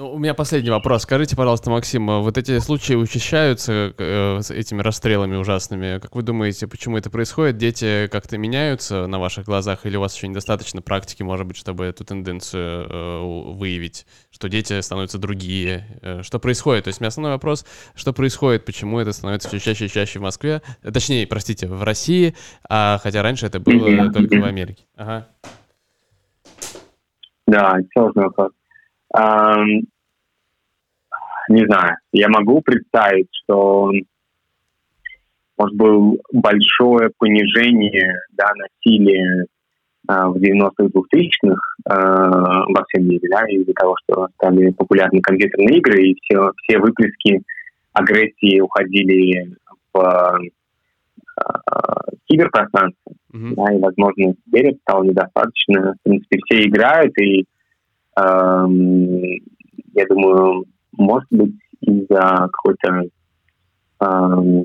Speaker 2: Ну, у меня последний вопрос. Скажите, пожалуйста, Максим, а вот эти случаи учащаются э, с этими расстрелами ужасными. Как вы думаете, почему это происходит? Дети как-то меняются на ваших глазах, или у вас еще недостаточно практики, может быть, чтобы эту тенденцию э, выявить, что дети становятся другие? Э, что происходит? То есть, у меня основной вопрос, что происходит, почему это становится все чаще и чаще в Москве, э, точнее, простите, в России, а, хотя раньше это было только в Америке. Ага.
Speaker 10: Да, сложный вопрос не знаю, я могу представить, что может было большое понижение да, насилия э, в 90-х, 2000-х э, во всем мире, да, из-за того, что стали популярны компьютерные игры, и все, все выплески агрессии уходили в э, киберпространство, mm-hmm. да, и, возможно, теперь это стало недостаточно. В принципе, все играют, и я думаю, может быть, из-за какой-то э,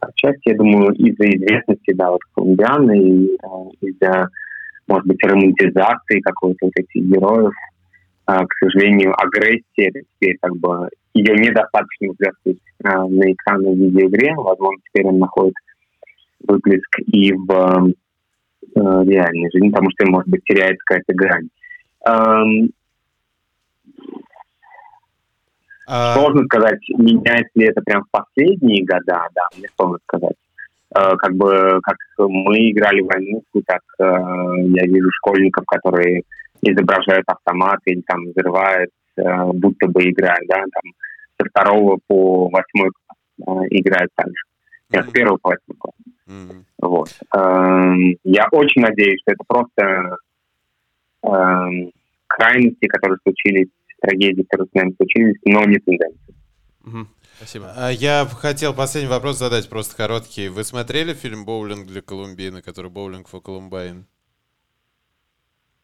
Speaker 10: отчасти, я думаю, из-за известности, да, вот колумбианы, и э, из-за, может быть, романтизации какой-то вот этих героев, э, к сожалению, агрессия, теперь как бы ее недостаточно выплескивать э, на экране в видеоигре, возможно, теперь он находит выплеск и в реальной жизни, потому что, может быть, теряется какая-то грань. Эм, а... Сложно сказать, меняется ли это прям в последние года, да, мне сложно сказать. Э, как бы, как мы играли в войнушку, так э, я вижу школьников, которые изображают автоматы или там взрывают, э, будто бы играют, да, там со второго по восьмой класс э, играют так же. Нет, с первого по восьмой класс. Mm-hmm. Вот. Э, я очень надеюсь, что это просто э, крайности, которые случились, трагедии, которые с нами случились, но не тенденции.
Speaker 2: Угу. Спасибо.
Speaker 1: А я хотел последний вопрос задать, просто короткий. Вы смотрели фильм «Боулинг для Колумбины», который «Боулинг for Columbine»?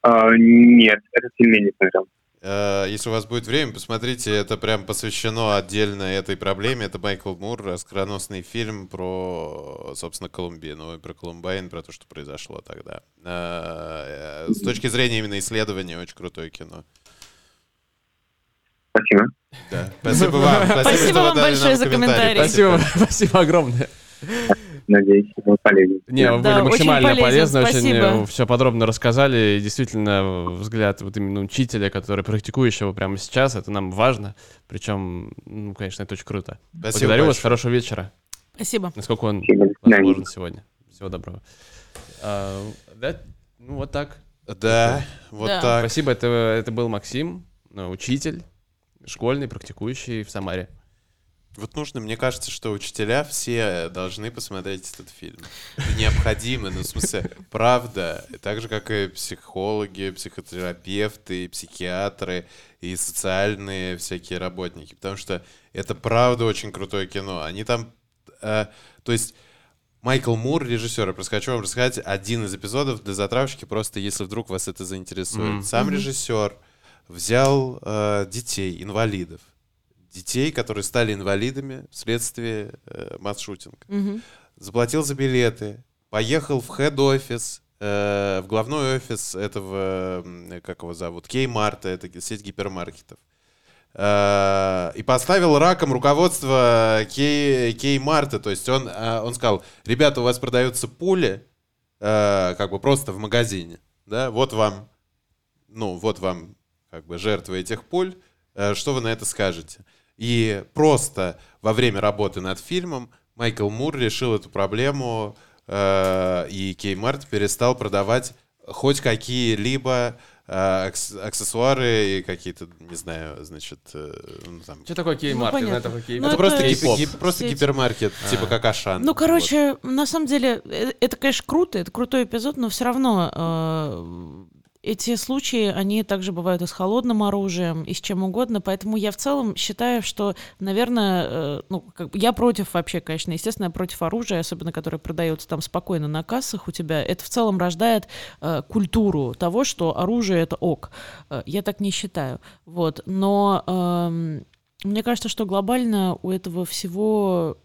Speaker 10: Uh, нет, этот фильм я не смотрел.
Speaker 1: Uh, если у вас будет время, посмотрите, это прям посвящено отдельно этой проблеме. Это Майкл Мур, оскароносный фильм про, собственно, Колумбину и про Колумбайн, про то, что произошло тогда. Uh, с точки зрения именно исследования, очень крутое кино.
Speaker 10: Спасибо.
Speaker 1: Да. Спасибо вам.
Speaker 3: Спасибо, Спасибо вам большое за комментарий.
Speaker 2: Спасибо, спасибо огромное.
Speaker 10: Надеюсь, было полезно.
Speaker 2: Не, вы да, были максимально очень полезны, очень э, все подробно рассказали. И действительно, взгляд вот именно учителя, который практикующего прямо сейчас, это нам важно. Причем, ну, конечно, это очень круто. Спасибо Благодарю большое. вас, хорошего вечера.
Speaker 3: Спасибо.
Speaker 2: Насколько он возможен сегодня. Всего доброго. А, да, ну вот так.
Speaker 1: Да, вот да. так.
Speaker 2: Спасибо, это, это был Максим, э, учитель школьный, практикующий в Самаре.
Speaker 1: Вот нужно, мне кажется, что учителя все должны посмотреть этот фильм. Это необходимо, ну, в смысле, правда. Так же, как и психологи, психотерапевты, психиатры, и социальные всякие работники. Потому что это правда очень крутое кино. Они там... э, то есть Майкл Мур, режиссер, я просто хочу вам рассказать один из эпизодов для затравочки, просто если вдруг вас это заинтересует.
Speaker 2: Мгм.
Speaker 1: Сам режиссер взял э, детей, инвалидов, детей, которые стали инвалидами вследствие э, масс-шутинга.
Speaker 3: Мгм.
Speaker 1: Заплатил за билеты, поехал в хед-офис, э, в главной офис этого, как его зовут, Кей-Марта, это ги- сеть гипермаркетов. Э, и поставил раком руководство Кей, Кей-Марта. То есть он, э, он сказал, ребята, у вас продаются пули, э, как бы просто в магазине. Да, вот вам, ну, вот вам как бы жертвы этих пуль. Э, Что вы на это скажете? И просто во время работы над фильмом Майкл Мур решил эту проблему, э, и Kmart перестал продавать хоть какие-либо э, акс- аксессуары и какие-то, не знаю, значит, э, ну, там...
Speaker 2: Что такое Kmart?
Speaker 3: Ну, понятно.
Speaker 2: такой
Speaker 3: Ну,
Speaker 2: Kmart.
Speaker 1: Это просто,
Speaker 3: это
Speaker 1: гип- гип- просто гипермаркет, типа
Speaker 2: А.
Speaker 1: как Ашан.
Speaker 3: Ну, короче, на самом деле, э, это, конечно, круто, это крутой эпизод, но все равно э, эти случаи, они также бывают и с холодным оружием, и с чем угодно, поэтому я в целом считаю, что, наверное, э, ну, как я против вообще, конечно, естественно, я против оружия, особенно которое продается там спокойно на кассах у тебя. Это в целом рождает э, культуру того, что оружие это ок. Э, я так не считаю. Вот. Но эм, мне кажется, что глобально у этого всего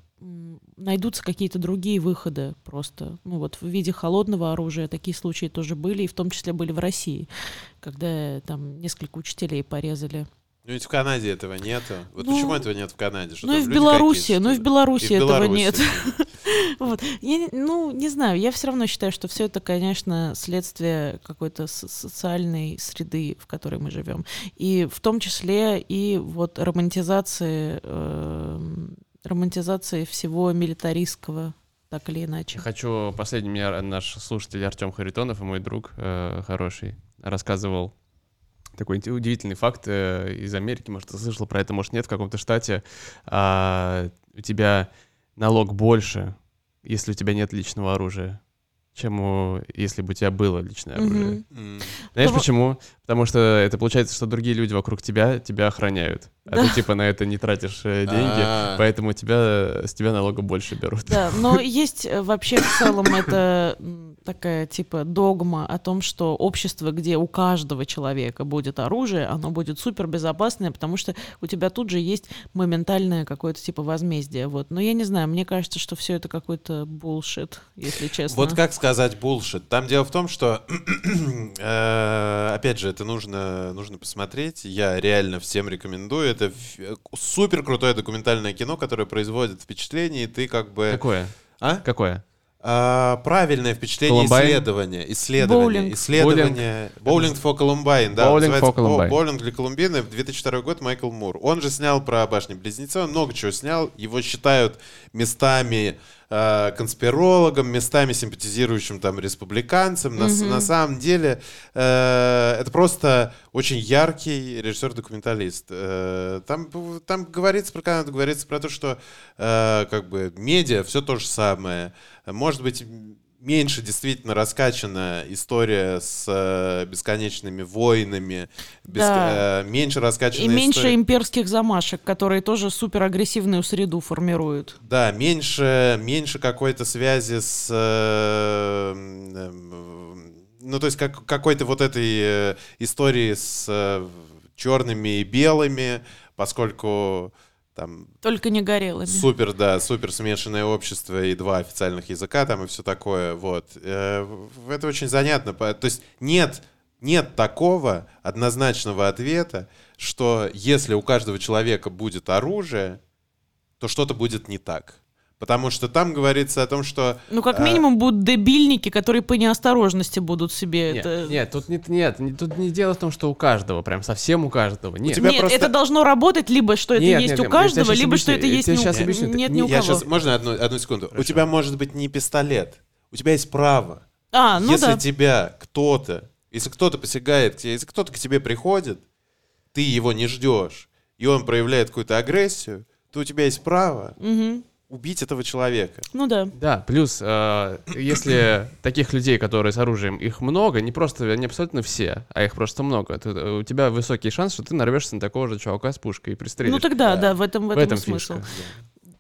Speaker 3: найдутся какие-то другие выходы просто. Ну вот в виде холодного оружия такие случаи тоже были, и в том числе были в России, когда там несколько учителей порезали.
Speaker 1: Ну ведь в Канаде этого нету. Вот
Speaker 3: Ну,
Speaker 1: почему этого нет в Канаде? Что
Speaker 3: ну и в Беларуси, ну и в? Беларуси
Speaker 1: И
Speaker 3: этого
Speaker 1: Беларуси.
Speaker 3: нет. Вот. Я, ну, не знаю, я все равно считаю, что все это, конечно, следствие какой-то со- социальной среды, в которой мы живем. И в том числе и вот романтизации, эм, романтизации всего милитаристского, так или иначе.
Speaker 2: Хочу последний мне наш слушатель Артем Харитонов и мой друг э, хороший рассказывал такой удивительный факт э, из Америки, может, ты слышал про это, может, нет, в каком-то штате а, у тебя налог больше, если у тебя нет личного оружия, чем у, если бы у тебя было личное оружие.
Speaker 1: М.
Speaker 2: Знаешь
Speaker 3: Ну,
Speaker 2: почему? Потому что это получается, что другие люди вокруг тебя тебя охраняют, а
Speaker 3: Да.
Speaker 2: ты типа на это не тратишь э, деньги,
Speaker 1: А.
Speaker 2: поэтому тебя с тебя налога больше берут.
Speaker 3: Да, но есть э, вообще в целом это такая типа догма о том, что общество, где у каждого человека будет оружие, оно будет супер безопасное, потому что у тебя тут же есть моментальное какое-то типа возмездие. Вот. Но я не знаю, мне кажется, что все это какой-то булшит, если честно.
Speaker 1: Вот как сказать булшит? Там дело в том, что, э, опять же, это нужно, нужно посмотреть. Я реально всем рекомендую. Это супер крутое документальное кино, которое производит впечатление, и ты как бы...
Speaker 2: Какое?
Speaker 1: А?
Speaker 2: Какое?
Speaker 1: А, правильное впечатление
Speaker 2: Columbine?
Speaker 1: исследования. Исследование.
Speaker 3: Боулинг.
Speaker 1: Исследование. Боулинг for Columbine, да.
Speaker 2: Боулинг
Speaker 1: называется
Speaker 2: for Columbine.
Speaker 1: Бо- Боулинг для Колумбины. 2002 год, Майкл Мур. Он же снял про башни-близнецы, он много чего снял. Его считают местами э, конспирологом, местами симпатизирующим там республиканцам. На, с-
Speaker 3: Мгм.
Speaker 1: на самом деле э, это просто очень яркий режиссер-документалист. Э, там, там говорится про Канаду, говорится про то, что э, как бы медиа все то же самое. Может быть, меньше действительно раскачана история с э, бесконечными войнами, беск-
Speaker 3: Да.
Speaker 1: э, меньше раскачана
Speaker 3: И меньше
Speaker 1: история-
Speaker 3: имперских замашек, которые тоже супер агрессивную среду формируют.
Speaker 1: Да, меньше, меньше какой-то связи с... э, ну, то есть как, какой-то вот этой истории с черными и белыми, поскольку там
Speaker 3: Только не горелыми.
Speaker 1: супер, да, супер смешанное общество и два официальных языка там и все такое, вот. Э, Это очень занятно. То есть нет, нет такого однозначного ответа, что если у каждого человека будет оружие, то что-то будет не так. Потому что там говорится о том, что...
Speaker 3: Ну, как
Speaker 1: а,
Speaker 3: минимум, будут дебильники, которые по неосторожности будут себе
Speaker 2: Нет,
Speaker 3: это...
Speaker 2: нет, тут нет, нет, не- тут не дело в том, что у каждого, прям совсем у каждого. Нет.
Speaker 1: тебя
Speaker 3: Нет,
Speaker 1: просто-
Speaker 3: это должно работать либо что это
Speaker 2: Нет,
Speaker 3: есть
Speaker 2: нет,
Speaker 3: у
Speaker 2: нет,
Speaker 3: каждого, либо что
Speaker 2: объясню,
Speaker 3: это
Speaker 2: я
Speaker 3: есть ни у-
Speaker 2: щас объясню.
Speaker 3: нет
Speaker 2: Не-
Speaker 3: ни у
Speaker 1: Я
Speaker 3: кого.
Speaker 1: сейчас, можно одну, одну секунду? У
Speaker 2: Хорошо.
Speaker 1: тебя может быть не пистолет, у тебя есть право.
Speaker 3: А, ну
Speaker 1: если
Speaker 3: да.
Speaker 1: тебя кто-то, если кто-то посягает, к тебе, если кто-то к тебе приходит, ты его не ждешь, и он проявляет какую-то агрессию, то у тебя есть право
Speaker 3: Мгм.
Speaker 1: Убить этого человека.
Speaker 3: Ну да.
Speaker 2: Да, плюс, э, если таких людей, которые с оружием, их много, не просто, не абсолютно все, а их просто много, то э, у тебя высокий шанс, что ты нарвешься на такого же чувака с пушкой и пристрелишь.
Speaker 3: Ну тогда, да, в этом, в этом, и
Speaker 2: фишка.
Speaker 3: смысл.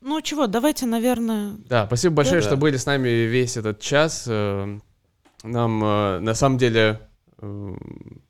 Speaker 3: Ну чего, давайте, наверное...
Speaker 2: Да, спасибо большое,
Speaker 1: Да.
Speaker 2: что были с нами весь этот час. Э, Нам э, на самом деле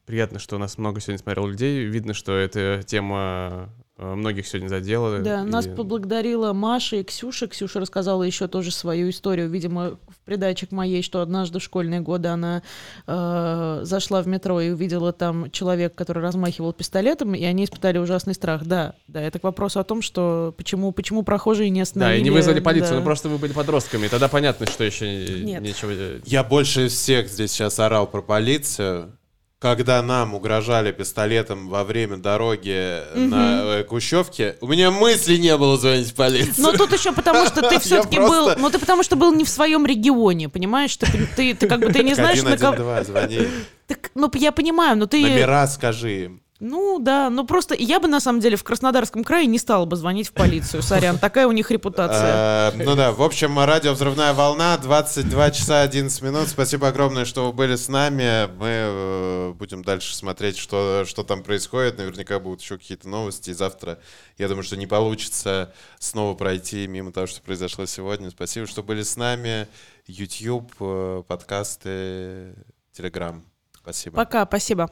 Speaker 2: приятно, что у нас много сегодня смотрел людей. Видно, что эта тема многих сегодня задела.
Speaker 3: Да, нас
Speaker 2: И-
Speaker 3: поблагодарила Маша и Ксюша. Ксюша рассказала еще тоже свою историю, видимо, в придаче к моей, что однажды в школьные годы она э, зашла в метро и увидела там человека, который размахивал пистолетом, и они испытали ужасный страх. Да, да, это к вопросу о том, что почему, почему прохожие не
Speaker 2: Да,
Speaker 3: остановили.
Speaker 2: и не вызвали полицию,
Speaker 3: да.
Speaker 2: ну просто вы были подростками. Тогда понятно, что еще
Speaker 3: Нет.
Speaker 2: нечего... э,
Speaker 1: Я больше всех здесь сейчас орал про полицию. Когда нам угрожали пистолетом во время дороги на э, Кущевке, у меня мысли не было звонить в полицию.
Speaker 3: Но тут еще потому, что ты все-таки
Speaker 1: просто-
Speaker 3: был, ну ты потому что был не в своем регионе, понимаешь? Ты, ты, ты как бы ты не знаешь, на кого.
Speaker 1: 112, звони.
Speaker 3: Так, ну я понимаю, но ты.
Speaker 1: Номера скажи им.
Speaker 3: Ну да, ну просто я бы на самом деле в Краснодарском крае не стала бы звонить в полицию, сорян, такая у них репутация.
Speaker 1: Э, Ну да, в общем, радио «Взрывная волна», 22 часа 11 минут. Спасибо огромное, что вы были с нами. Мы э, будем дальше смотреть, что, что там происходит. Наверняка будут еще какие-то новости. И завтра, я думаю, что не получится снова пройти мимо того, что произошло сегодня. Спасибо, что были с нами. YouTube, э, подкасты, Telegram. Спасибо.
Speaker 3: Пока, спасибо.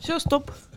Speaker 3: Все, стоп.